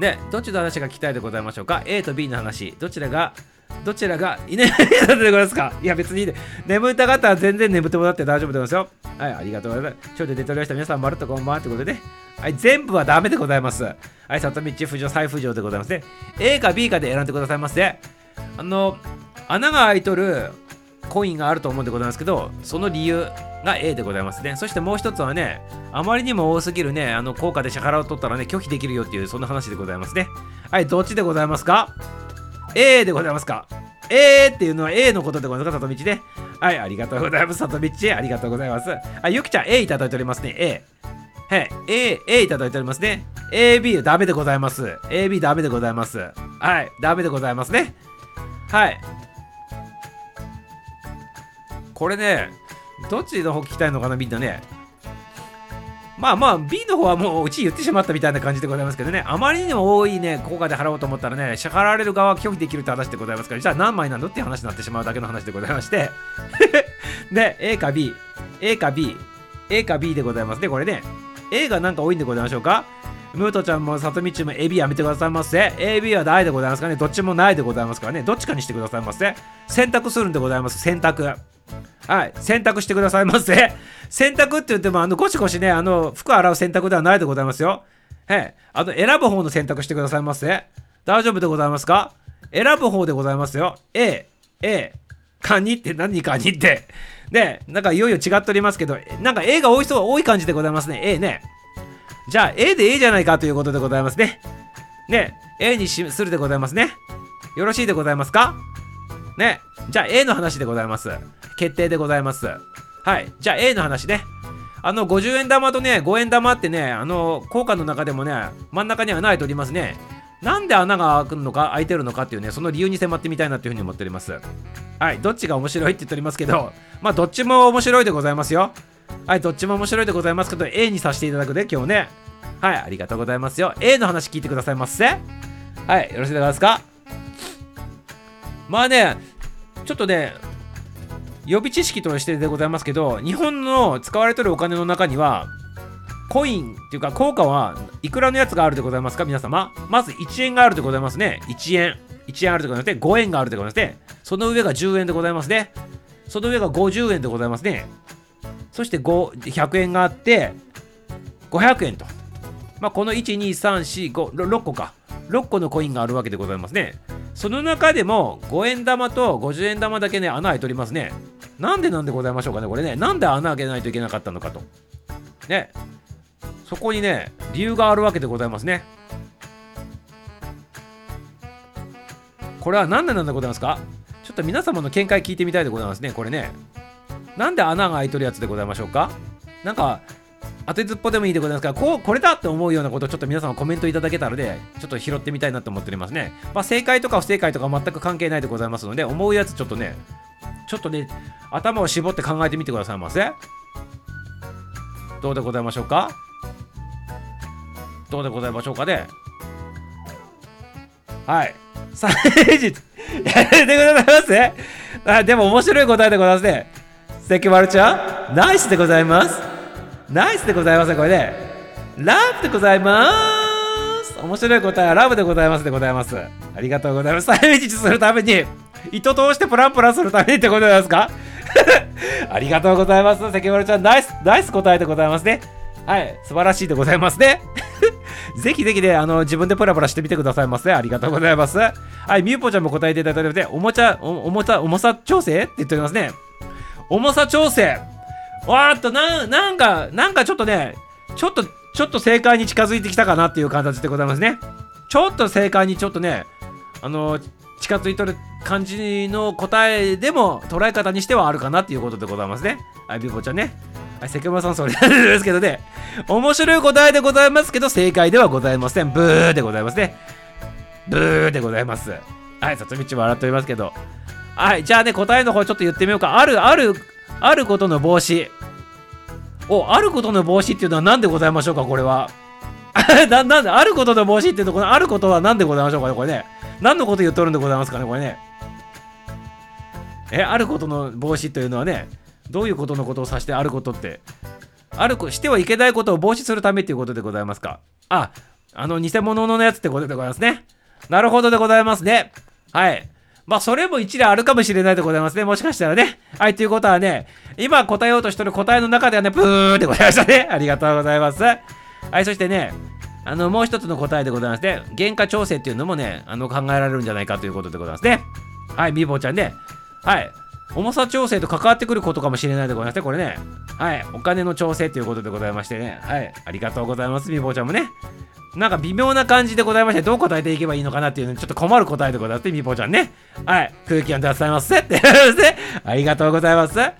ねどっちの話が聞きたいでございましょうか？A と B の話。どちらがどちらがいねでございますかいや別にいいで眠った方は全然眠ってもらって大丈夫でございますよはいありがとうございますちょっと出ておりました皆さんまるっとこんばんはってことでねはい全部はダメでございますはい里道浮上再浮上でございますね A か B かで選んでくださいませあの穴が開いとるコインがあると思うんでございますけどその理由が A でございますね。そしてもう一つはねあまりにも多すぎるねあの効果で支払を取ったらね拒否できるよっていうそんな話でございますね。はいどっちでございますか？A でございますか？A っていうのは A のことでございますか？里道ね。はいありがとうございます。里道ありがとうございます。あゆきちゃん A いただいておりますね。A はい A A いただいておりますね。AB ダメでございます。AB ダメでございます。はいダメでございますね。はい。これねどっちの方聞きたいのかなみんなね。まあまあ B の方はもううち言ってしまったみたいな感じでございますけどね。あまりにも多いね効果で払おうと思ったらね支払われる側は拒否できるって話でございますからじゃあ何枚なのって話になってしまうだけの話でございまして。で A か B A か B A か B でございますねこれね。A がなんか多いんでございましょうか。ムートちゃんも里道も AB やめてくださいませ。AB はないでございますかね。どっちもないでございますからね。どっちかにしてくださいませ。選択するんでございます。選択。はい。選択してくださいませ。選択って言っても、あの、ゴシゴシね、あの、服洗う選択ではないでございますよ。はい。あの、選ぶ方の選択してくださいませ。大丈夫でございますか？選ぶ方でございますよ。A、A、カニって何カニって。で、なんかいよいよ違っておりますけど、なんか A が多い人が多い感じでございますね。A ね。じゃあ A で A じゃないかということでございますね。ね、A にするでございますね。よろしいでございますか？ね、じゃあ A の話でございます。決定でございます。はい、じゃあ A の話ね。あの50円玉とね、5円玉ってね、あの効果の中でもね、真ん中には穴開いておりますね。なんで穴が開くのか、開いてるのかっていうね、その理由に迫ってみたいなというふうに思っております。はい、どっちが面白いって言っておりますけど、まあ、どっちも面白いでございますよ。はい、どっちも面白いでございますけど、A にさせていただくで、今日ね。はい、ありがとうございますよ。A の話聞いてくださいませ。はい、よろしいでございますか？まあね、ちょっとね、予備知識としてでございますけど、日本の使われてるお金の中には、コインっていうか効果はいくらのやつがあるでございますか？皆様まず1円があるでございますね。1円。1円あるでございまして、5円があるでございまして、その上が10円でございますね。その上が50円でございますね。そして100円があって、500円と。まあ、この1、2、3、4、5、6個か。6個のコインがあるわけでございますね。その中でも5円玉と50円玉だけね、穴開いておりますね。なんでなんでございましょうかね、これね。なんで穴開けないといけなかったのかと。ね。そこにね理由があるわけでございますねこれは何でなんでございますか？ちょっと皆様の見解聞いてみたいでございますねこれねなんで穴が開いとるやつでございましょうか？なんか当てずっぽでもいいでございますからこうこれだって思うようなことをちょっと皆様コメントいただけたらでちょっと拾ってみたいなと思っておりますね、まあ、正解とか不正解とか全く関係ないでございますので思うやつちょっとねちょっとね頭を絞って考えてみてくださいませ？どうでございましょうか？どうでございましょうかね？はい。3時 やめてくださいませあでも面白い答えでございますね。関丸ちゃんナイスでございます。ナイスでございますこれね。ラブでございます。面白い答えはラブでございますでございます。ありがとうございます。再道するために糸通してプランプランするためにってことですか？ありがとうございます。関丸ちゃんナイスナイス答えでございますね。はい素晴らしいでございますね。ぜひぜひね、あの、自分でプラプラしてみてくださいませ。ありがとうございます。はい、みゆぽちゃんも答えていただいておりまおもちゃ、重さ調整って言っておりますね。重さ調整。わーっと、な、なんか、なんかちょっとね、ちょっと、ちょっと正解に近づいてきたかなっていう形でございますね。ちょっと正解にちょっとね、あの、近づいとる感じの答えでも捉え方にしてはあるかなっていうことでございますね。はい、ビューちゃんね。はい、関村さんそれですけどね。面白い答えでございますけど、正解ではございません。ブーでございますね。ブーでございます。はい、さつみちも笑っておりますけど。はい、じゃあね、答えの方ちょっと言ってみようか。ある、ある、あることの帽子。お、あることの帽子っていうのは何でございましょうか、これは。な、なんで、あることの帽子っていうと、このあることは何でございましょうかね、これね。何のこと言っとるんでございますかね、これね。え、あることの帽子というのはね、どういうことのことを指してあることって、あるしてはいけないことを防止するためっていうことでございますか。あ、あの偽物のやつってことでございますね。なるほどでございますね。はい。まあ、それも一例あるかもしれないでございますね。もしかしたらね。はい、ということはね、今答えようとしてる答えの中ではね、ブーでございましたね。ありがとうございます。はい、そしてね、あの、もう一つの答えでございますね。原価調整っていうのもね、あの、考えられるんじゃないかということでございますね。はい、みぼちゃんね。はい。重さ調整と関わってくることかもしれないでございますね。これね。はい。お金の調整ということでございましてね。はい。ありがとうございます。みぼうちゃんもね。なんか微妙な感じでございまして、どう答えていけばいいのかなっていうのにちょっと困る答えでございます。みぼうちゃんね。はい。空気読んでくださいませ。って ありがとうございます。は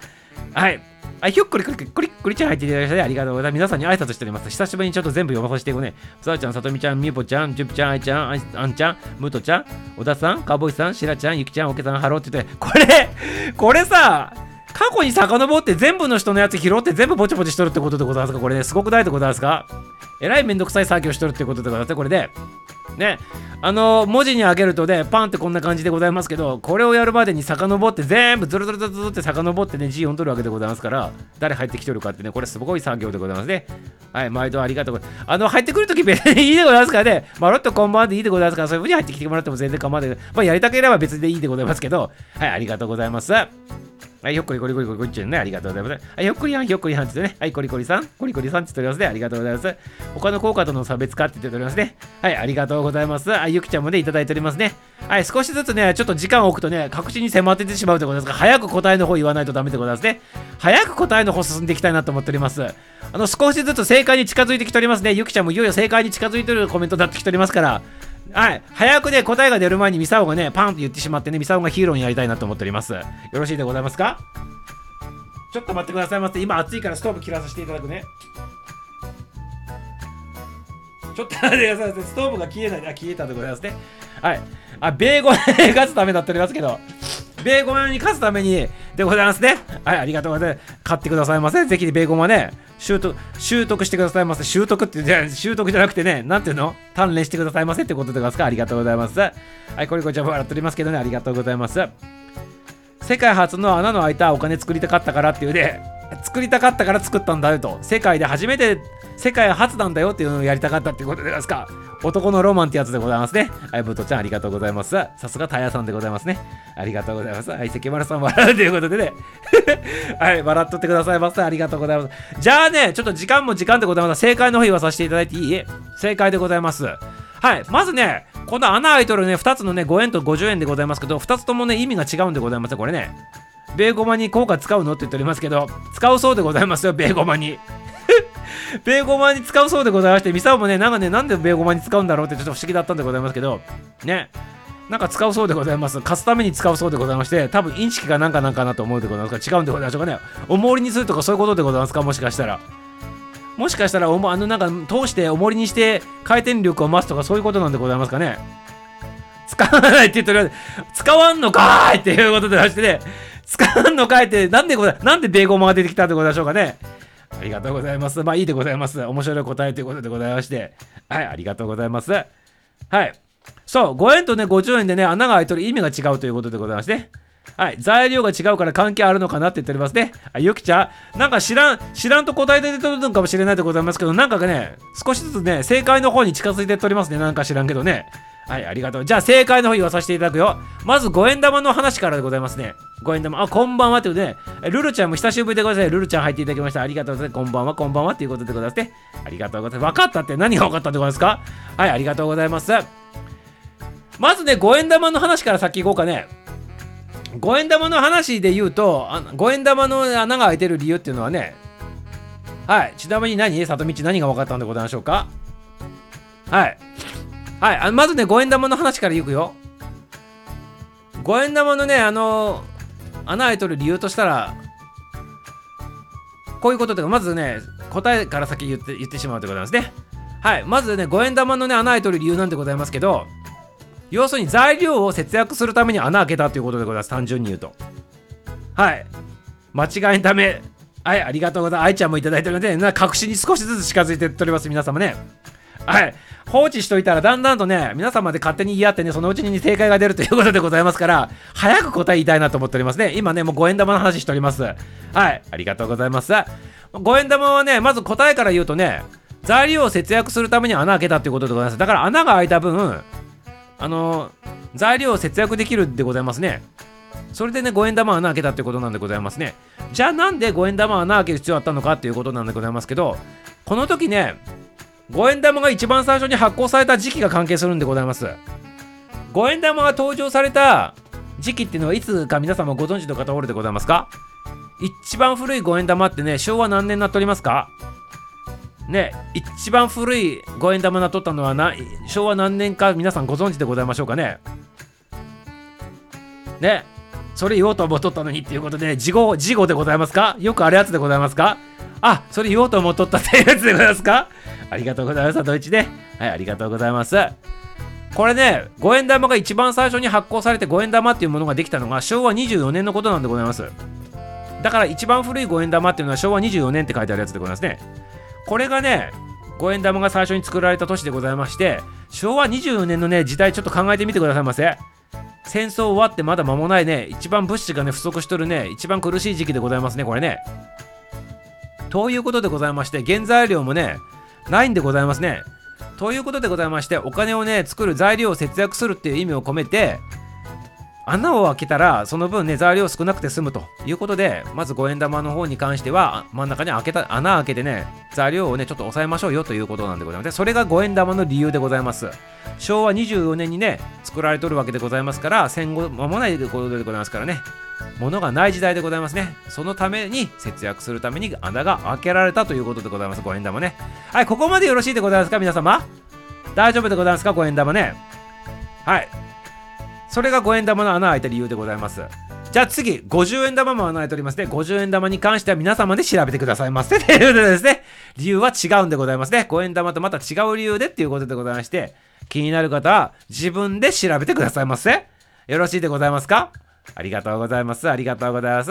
い。あ、ひょっこりくりくりくりちゃん入っていただきましてありがとうございます。皆さんに挨拶しております。久しぶりにちょっと全部読まさせていくね。さあちゃん、さとみちゃん、みぽちゃん、じゅぷちゃん、あいちゃん、あんちゃん、むとちゃん、小田さん、かぼいさん、しらちゃん、ゆきちゃん、おけさん、ハローって言って、これ、これさ、過去に遡って全部の人のやつ拾って全部ぼちぼちしとるってことでございますか？これね、すごくないでございますか？えらいめんどくさい作業しとるってことでございますこれで。ね、あの文字にあげるとね、パンってこんな感じでございますけど、これをやるまでに遡って全部ずるずるずるずるって遡ってね、字読んとるわけでございますから、誰入ってきとるかってね、これすごい作業でございますね。はい、毎度ありがとうございます。あの、入ってくるとき別にいいでございますからね、まるっとこんばんはでいいでございますから、そういうふうに入ってきてもらっても全然構わない。まあ、やりたければ別でいいでございますけど、はい、ありがとうございます。はい、ひょっこりこりこりこりこりちゅうね、ありがとうございます。はい、ひょっこりはん、ひょっこりはんってね、はい、こりこりさん、こりこりさんって言っておりますね、ありがとうございます。他の効果との差別化って言っておりますね。はい、ありがとうございます。あ、ゆきちゃんもね、いただいておりますね。はい、少しずつね、ちょっと時間を置くとね、確信に迫っててしまうということですが、早く答えの方言わないとダメでございますね。早く答えの方進んでいきたいなと思っております。あの、少しずつ正解に近づいてきておりますね。ゆきちゃんもいよいよ正解に近づいてるコメントになってきておりますから、はい。早くね、答えが出る前にミサオがね、パンって言ってしまってね、ミサオがヒーローになりたいなと思っております。よろしいでございますか？ちょっと待ってくださいませ。今暑いからストーブ切らさせていただくね。ちょっと待ってください。ストーブが消えない。あ、消えたでございますね。はい。あ、米語で勝つためになっておりますけど、米語に勝つためにでございますね。はい、ありがとうございます。買ってくださいませ。ぜひ、米語はね、習得、習得してくださいませ。習得って、じゃ習得じゃなくてね、なんていうの？鍛錬してくださいませってことでございますか？ありがとうございます。はい、これこちゃん笑っておりますけどね、ありがとうございます。世界初の穴の開いたお金作りたかったからっていうね、作りたかったから作ったんだよと。世界で初めて、世界初なんだよっていうのをやりたかったっていうことですか？男のロマンってやつでございますね。はい、ブトちゃんありがとうございます。さすがタイヤさんでございますね。ありがとうございます。はい、関丸さん笑うということでね。はい、笑っとってくださいませ。ありがとうございます。じゃあね、ちょっと時間も時間でございます。正解の方言わさせていただいていい？正解でございます。はい、まずね、この穴開いとるね、2つのね、5円と50円でございますけど、2つともね、意味が違うんでございますよ、これね。ベーゴマに効果使うの？って言っておりますけど、使うそうでございますよ、ベーゴマに。ベーゴマに使うそうでございまして、ミサオもね、なんかね、なんでベーゴマに使うんだろうってちょっと不思議だったんでございますけど、ね。なんか使うそうでございます。貸すために使うそうでございまして、多分インチキかなんかなんかなと思うでございますが、違うんでございましょうかね。おもりにするとかそういうことでございますか？もしかしたら。もしかしたらおも、あの、なんか通しておもりにして回転力を増すとかそういうことなんでございますかね。使わないって言ってる、使わんのかーいっていうことでましてね、使わんのかいって、なんでござ、なんでベーゴマが出てきたってことでしょうかね。ありがとうございます。まあいいでございます。面白い答えということでございまして。はい、ありがとうございます。はい。そう、5円とね、50円でね、穴が開いてる意味が違うということでございまして。はい、材料が違うから関係あるのかなって言っておりますね。あ、ゆきちゃん、なんか知らん、知らんと答えて出てるのかもしれないでございますけど、なんかね、少しずつね、正解の方に近づいてっておりますね。なんか知らんけどね。はい、ありがとう。じゃあ正解の方言わさせていただくよ。まず5円玉の話からでございますね。5円玉。あ、こんばんはってことで、ね、ルルちゃんも久しぶりでございます。ルルちゃん入っていただきました。ありがとうございます。こんばんは、こんばんはっていうことでございますね。ありがとうございます。分かったって何が分かったってことですか？はい、ありがとうございます。まずね、5円玉の話から先行こうかね。5円玉の話で言うと、5円玉の穴が開いてる理由っていうのはね、はい、ちなみに何？里道何が分かったんでございましょうか？はい。はい、あまずね、5円玉の話からいくよ。5円玉のね、あの、穴開いとる理由としたら、こういうことで、まずね、答えから先言って言ってしまうでございますね。はい、まずね、5円玉のね、穴開いとる理由なんでございますけど、要するに材料を節約するために穴開けたということでございます、単純に言うと。はい、間違いのため、はい、ありがとうございます。愛ちゃんもいただいてるので、な確信に少しずつ近づいてっております、皆様ね。はい。放置しといたらだんだんとね、皆様で勝手に言い合ってね、そのうちに正解が出るということでございますから、早く答え言いたいなと思っておりますね。今ね、もう5円玉の話しております。はい。ありがとうございます。5円玉はね、まず答えから言うとね、材料を節約するために穴開けたっていうことでございます。だから穴が開いた分、あの材料を節約できるでございますね。それでね、5円玉穴開けたってことなんでございますね。じゃあなんで5円玉穴開ける必要あったのかっていうことなんでございますけど、この時ね、5円玉が一番最初に発行された時期が関係するんでございます。5円玉が登場された時期っていうのはいつか皆様ご存知の方おるでございますか？一番古い5円玉ってね、昭和何年になっておりますか？ね、一番古い5円玉なっとったのはな昭和何年か皆さんご存知でございましょうかね？ね、それ言おうと思っとったのにっていうことで、事後、事後でございますか？よくあるやつでございますか？あ、それ言おうと思っとったっていうやつでございますか？ありがとうございます。ドイツね。はい、ありがとうございます。これね、5円玉が一番最初に発行されて5円玉っていうものができたのが昭和24年のことなんでございます。だから一番古い5円玉っていうのは昭和24年って書いてあるやつでございますね。これがね、5円玉が最初に作られた年でございまして、昭和24年のね、時代ちょっと考えてみてくださいませ。戦争終わってまだ間もないね、一番物資がね、不足しとるね、一番苦しい時期でございますね、これね。ということでございまして、原材料もね、ないんでございますね。ということでございまして、お金をね、作る材料を節約するっていう意味を込めて、穴を開けたら、その分ね、材料少なくて済むということで、まず5円玉の方に関しては、真ん中に開けた、穴開けてね、材料をね、ちょっと抑えましょうよということなんでございます。それが5円玉の理由でございます。昭和24年にね、作られとるわけでございますから、戦後間もないということでございますからね、物がない時代でございますね。そのために節約するために穴が開けられたということでございます。5円玉ね。はい、ここまでよろしいでございますか？皆様大丈夫でございますか ?5 円玉ね。はい。それが5円玉の穴開いた理由でございます。じゃあ次、50円玉も穴開いておりますね。50円玉に関しては皆様で調べてくださいませ。ということでですね、理由は違うんでございますね。5円玉とまた違う理由でっていうことでございまして、気になる方は自分で調べてくださいませ。よろしいでございますか？ありがとうございます。ありがとうございます。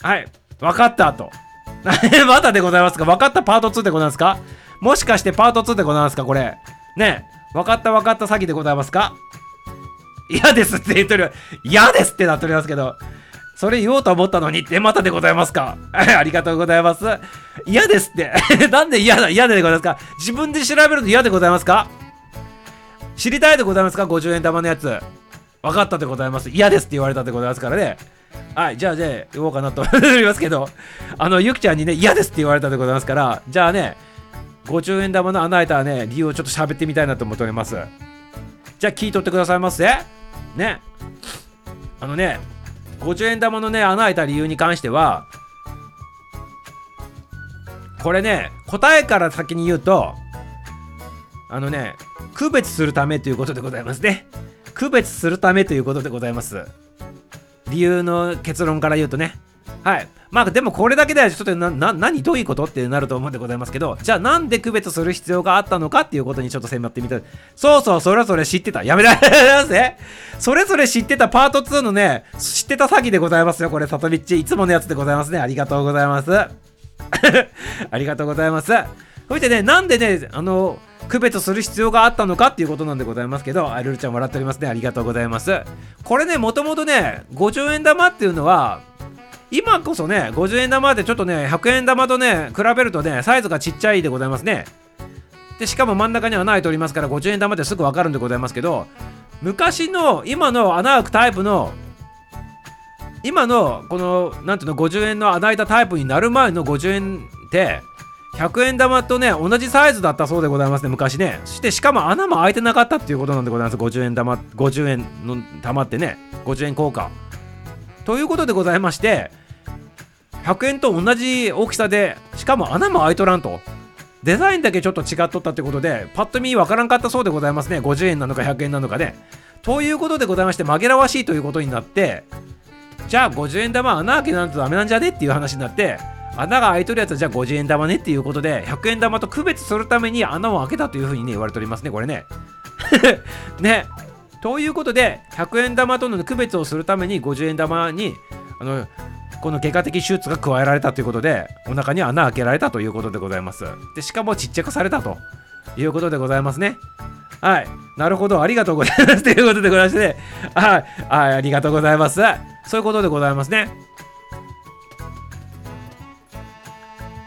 はい。分かったと。まだでございますか？分かったパート2でございますか？もしかしてパート2でございますか？これ。ね分かった分かった詐欺でございますか？嫌ですって言ってる。嫌ですってなっておりますけど。それ言おうと思ったのにってまたでございますか ありがとうございます。嫌ですって なんで嫌だ嫌でございますか自分で調べると嫌でございますか知りたいでございますか ?50 円玉のやつ。分かったでございます。嫌ですって言われたでございますからね。はい、じゃあじゃあ言おうかなと 思いますけど、あの、ゆきちゃんにね、嫌ですって言われたでございますから、じゃあね、50円玉の穴開いたね、理由をちょっと喋ってみたいなと思っております。じゃあ聞いとってくださいませ。ね。あのね、50円玉のね、穴開いた理由に関しては、これね答えから先に言うとあのね区別するためということでございますね。区別するためということでございます。理由の結論から言うとね。はい。まあでもこれだけではちょっとなな何どういうことってなると思うんでございますけどじゃあなんで区別する必要があったのかっていうことにちょっと迫ってみた。そうそうそれぞれ知ってた。やめなさいそれぞれ知ってたパート2のね知ってた詐欺でございますよ。これサトリッチ。いつものやつでございますね。ありがとうございます。ありがとうございます。そしてねなんでねあの区別する必要があったのかっていうことなんでございますけど、アルルちゃん笑っておりますね。ありがとうございます。これね、もともとね、50円玉っていうのは、今こそね、50円玉でちょっとね、100円玉とね、比べるとね、サイズがちっちゃいでございますね。で、しかも真ん中に穴開いておりますから、50円玉ってすぐわかるんでございますけど、昔の、今の穴開くタイプの、今の、この、なんていうの、50円の穴開いたタイプになる前の50円って、100円玉とね、同じサイズだったそうでございますね、昔ね。そして、しかも穴も開いてなかったっていうことなんでございます。50円玉、50円の玉ってね、50円硬貨。ということでございまして、100円と同じ大きさでしかも穴も開いとらんと。デザインだけちょっと違っとったってことでパッと見わからんかったそうでございますね。50円なのか100円なのかねということでございまして紛らわしいということになってじゃあ50円玉穴開けなんとダメなんじゃねっていう話になって穴が開いとるやつはじゃあ50円玉ねっていうことで100円玉と区別するために穴を開けたというふうにね言われておりますねこれね。ね。ということで100円玉との区別をするために50円玉にあのこの外科的手術が加えられたということでお腹に穴開けられたということでございます。でしかもちっちゃくされたと。いうことでございますね。はい。なるほど。ありがとうございます。ということでございまして、はい、はい、ありがとうございます。そういうことでございますね。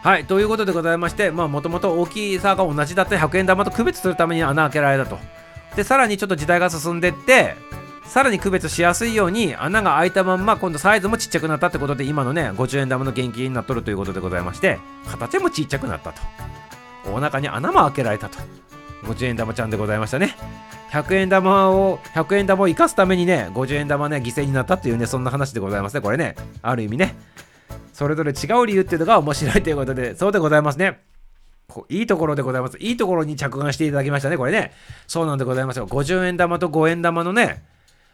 はい、ということでございまして、もともと大きさが同じだった100円玉と区別するために穴開けられたと。で、さらにちょっと時代が進んでって、さらに区別しやすいように穴が開いたまんま今度サイズもちっちゃくなったってことで今のね50円玉の原型になっとるということでございまして形もちっちゃくなったとお腹に穴も開けられたと50円玉ちゃんでございましたね100円玉を100円玉を生かすためにね50円玉ね犠牲になったっていうねそんな話でございますねこれねある意味ねそれぞれ違う理由っていうのが面白いということでそうでございますねいいところでございます。いいところに着眼していただきましたね、これね。そうなんでございますよ。50円玉と5円玉のね、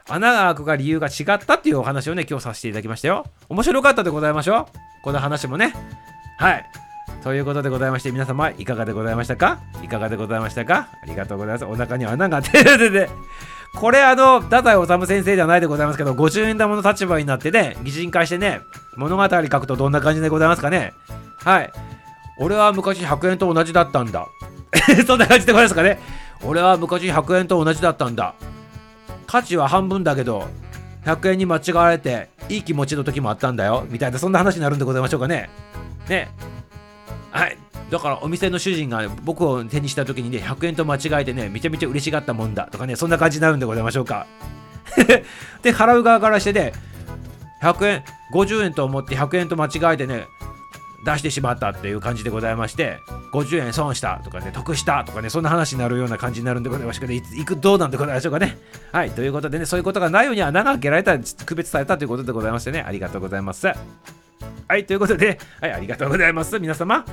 穴が開くが理由が違ったっていうお話をね、今日させていただきましたよ。面白かったでございましょうこの話もね。はい。ということでございまして、皆様いかがでございましたか？いかがでございましたか？ありがとうございます。お腹に穴が出てて、これあの、太宰治先生じゃないでございますけど、50円玉の立場になってね、擬人化してね、物語書くとどんな感じでございますかねはい。俺は昔100円と同じだったんだ。そんな感じでございますかね俺は昔100円と同じだったんだ。価値は半分だけど100円に間違われていい気持ちの時もあったんだよ。みたいなそんな話になるんでございましょうかね。ね。はい。だからお店の主人が僕を手にした時にね100円と間違えてねめちゃめちゃ嬉しがったもんだとかねそんな感じになるんでございましょうか。で払う側からしてね100円50円と思って100円と間違えてね出してしまったっていう感じでございまして50円損したとかね得したとかねそんな話になるような感じになるんでございましたけどいくどうなんでございましょうかね。はいということでねそういうことがないように穴が開けられた区別されたということでございましてねありがとうございます。はいということではいありがとうございます。皆様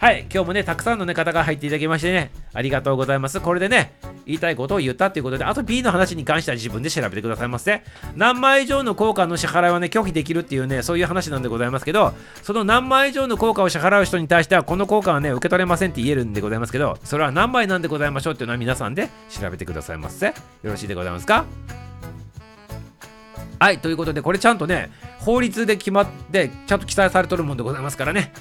はい、今日もね、たくさんの、ね、方が入っていただきましてね、ありがとうございます。これでね、言いたいことを言ったということで、あと B の話に関しては自分で調べてくださいませ。何枚以上の効果の支払いはね、拒否できるっていうね、そういう話なんでございますけど、その何枚以上の効果を支払う人に対しては、この効果はね、受け取れませんって言えるんでございますけど、それは何枚なんでございましょうっていうのは皆さんで調べてくださいませ。よろしいでございますか？はい、ということで、これちゃんとね、法律で決まって、ちゃんと記載されとるもんでございますからね。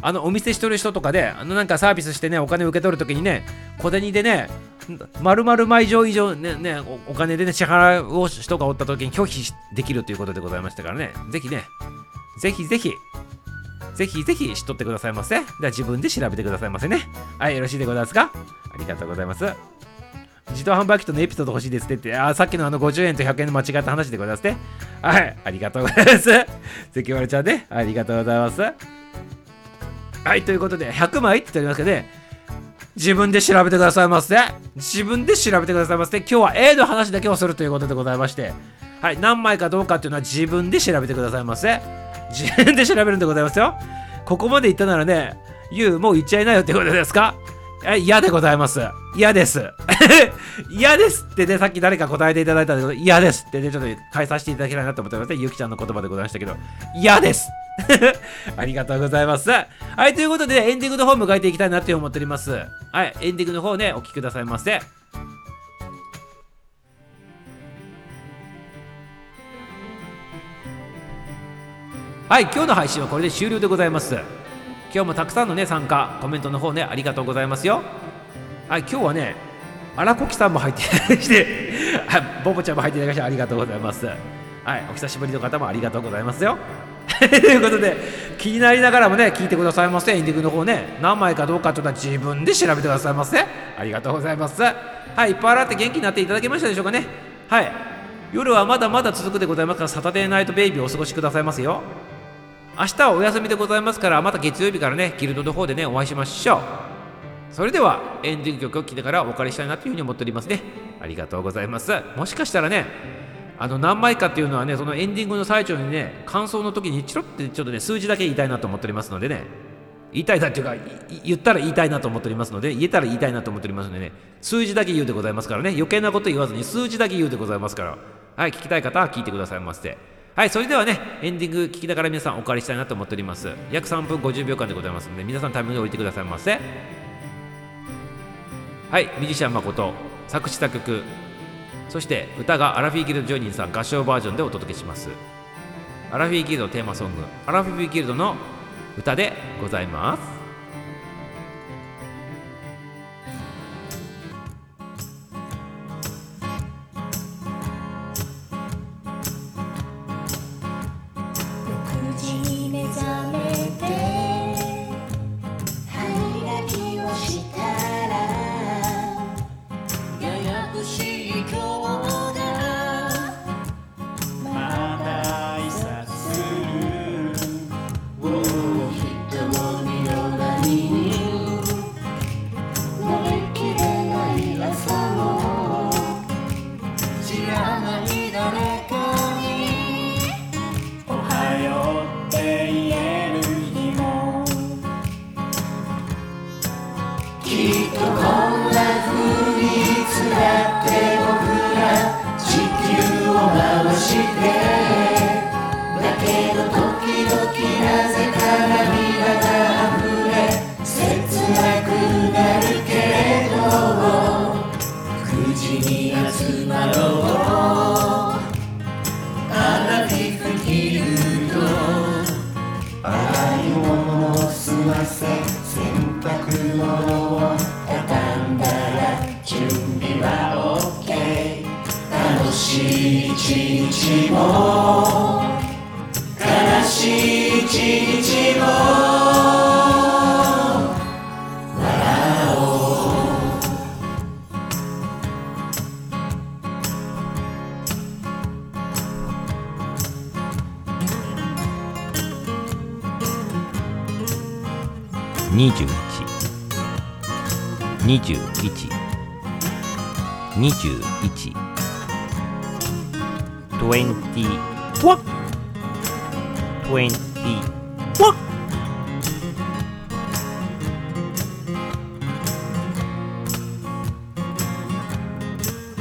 あのお店しとる人とかであのなんかサービスしてねお金受け取るときにね小銭でね丸々枚上以上ねねお金でね支払いを人がおったときに拒否できるということでございましたからねぜひねぜひぜひぜひぜひ知っとってくださいませ。では自分で調べてくださいませね。はい、よろしいでございますか？ありがとうございます。自動販売機とのエピソード欲しいですってって、あ、さっきのあの50円と100円の間違った話でございますね。はい、ありがとうございます。関丸ちゃんね、ありがとうございます。はい、ということで、100枚って言っておりますけどね、自分で調べてくださいませ。自分で調べてくださいませ。今日は A の話だけをするということでございまして、はい、何枚かどうかっていうのは自分で調べてくださいませ。自分で調べるんでございますよ。ここまで言ったならね、いうもう言っちゃいなよってことですか？え嫌でございます嫌です 嫌ですってねさっき誰か答えていただいたんでけど嫌ですってねちょっと変えさせていただきたいなと思ってますねゆきちゃんの言葉でございましたけど嫌です ありがとうございます。はいということでエンディングの方迎えていきたいなって思っております。はいエンディングの方ねお聴きくださいませ。はい今日の配信はこれで終了でございます。今日もたくさんのね参加コメントの方ねありがとうございますよ。はい今日はね荒こきさんも入っていただきしてボボちゃんも入っていただきましてありがとうございます。はいお久しぶりの方もありがとうございますよ。ということで気になりながらもね聞いてくださいませ。エンディグの方ね何枚かどうかというのは自分で調べてくださいませ。ありがとうございます。はいいっぱい洗って元気になっていただけましたでしょうかね。はい。夜はまだまだ続くでございますからサタデーナイトベイビーお過ごしくださいますよ。明日はお休みでございますからまた月曜日からねギルドの方でねお会いしましょう。それではエンディング曲を聴いてからお別れしたいなというふうに思っておりますね。ありがとうございます。もしかしたらねあの何枚かっていうのはねそのエンディングの最中にね感想の時にチロってちょっとね数字だけ言いたいなと思っておりますのでね。言いたいなっていうか言ったら言いたいなと思っておりますので言えたら言いたいなと思っておりますのでね。数字だけ言うでございますからね。余計なこと言わずに数字だけ言うでございますから。はい聞きたい方は聞いてくださいませはいそれではねエンディング聞きながら皆さんお借りしたいなと思っております。約3分50秒間でございますので皆さんタイミングで置いてくださいませ。はいミュージシャン誠作詞作曲。そして歌がアラフィーギルドジョニーさん合唱バージョンでお届けします。アラフィーギルドテーマソングアラフィーギルドの歌でございます。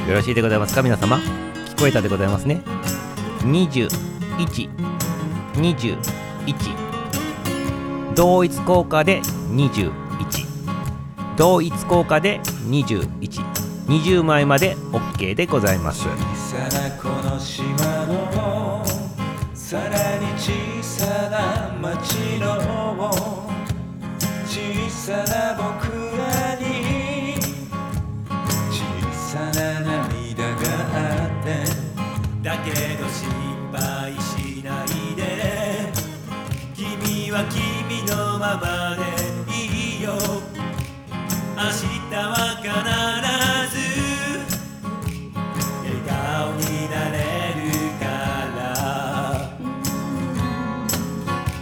よろしいでございますか？皆様。聞こえたでございますね。2121同一効果で21同一効果で2120枚まで OK でございます。小さなこの島のさらに小さな町の小さな僕必ず笑顔になれるから。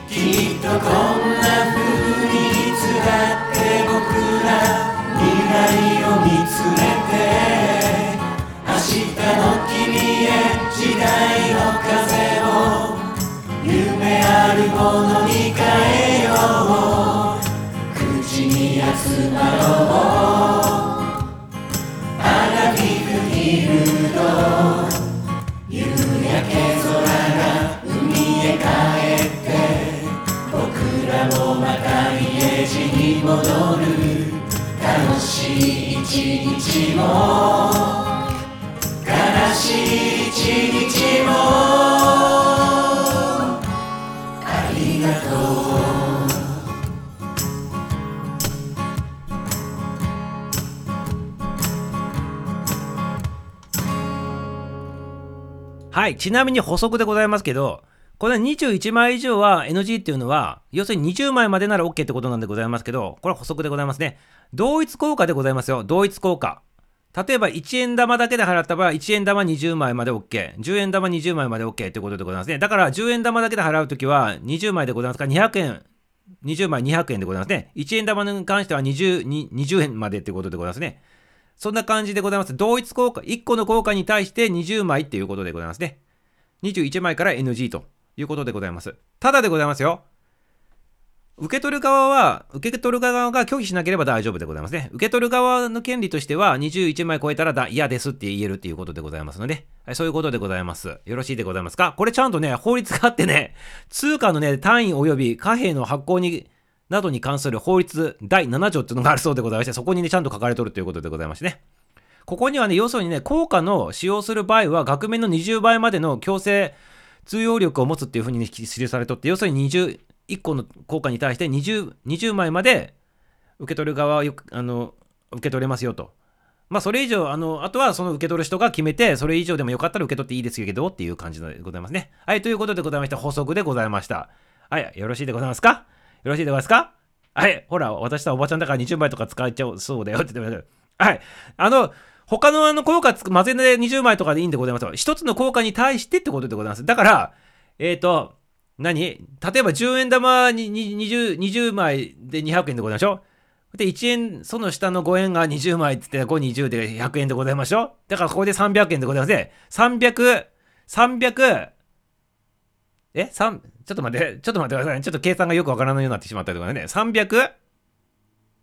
きっとこんな風にいつだって僕ら未来を見つめて明日の君へ時代の風を夢あるものに戻る楽しい一日も悲しい一日もありがとうはい、ちなみに補足でございますけど、これ21枚以上は NG っていうのは、要するに20枚までなら OK ってことなんでございますけど、これは補足でございますね。同一効果でございますよ。同一効果。例えば1円玉だけで払った場合、1円玉20枚まで OK。10円玉20枚まで OK ということでございますね。だから10円玉だけで払うときは20枚でございますから200円。20枚200円でございますね。1円玉に関しては 20, 20円までってことでございますね。そんな感じでございます。同一効果、1個の効果に対して20枚っていうことでございますね。21枚から NG ということでございます。ただでございますよ。受け取る側は、受け取る側が拒否しなければ大丈夫でございますね。受け取る側の権利としては、21枚超えたらだ嫌ですって言えるっていうことでございますので、はい、そういうことでございます。よろしいでございますか？これちゃんとね、法律があってね、通貨のね、単位及び貨幣の発行に、などに関する法律第7条っていうのがあるそうでございまして、そこにね、ちゃんと書かれとるということでございましてね。ここにはね、要するにね、効果の使用する場合は、額面の20倍までの強制通用力を持つっていうふうに、記されとって、要するに20、1個の効果に対して 20, 20枚まで受け取る側はよくあの受け取れますよと。まあ、それ以上、あの、あとはその受け取る人が決めて、それ以上でもよかったら受け取っていいですけどっていう感じでございますね。はい、ということでございまして、補足でございました。はい、よろしいでございますか？よろしいでございますか？はい、ほら、私はおばちゃんだから20枚とか使っちゃうそうだよって言ってました。はい、あの、他のあの効果つく混ぜで20枚とかでいいんでございますよ。一つの効果に対してってことでございます。だから、えっ、ー、と、何？例えば10円玉に 20, 20枚で200円でございましょで、1円、その下の5円が20枚って言って、520で100円でございましょだからここで300円でございますね。300、300、え ?3、ちょっと待って、ちょっと待ってください。ちょっと計算がよくわからないようになってしまったりとかね。300、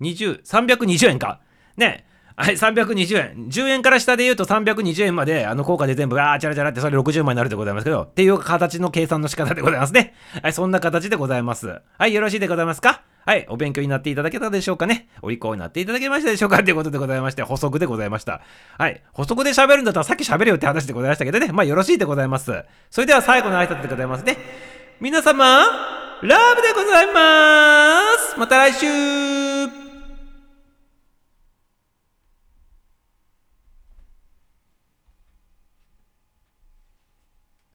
20、320円か。ね？はい、320円。10円から下で言うと320円まで、あの効果で全部、あー、チャラチャラってそれ60枚になるでございますけど、っていう形の計算の仕方でございますね。はい、そんな形でございます。はい、よろしいでございますか？はい、お勉強になっていただけたでしょうかね？お利口になっていただけましたでしょうか？ということでございまして、補足でございました。はい、補足で喋るんだったらさっき喋るよって話でございましたけどね。まあ、よろしいでございます。それでは最後の挨拶でございますね。皆様、ラブでございますまた来週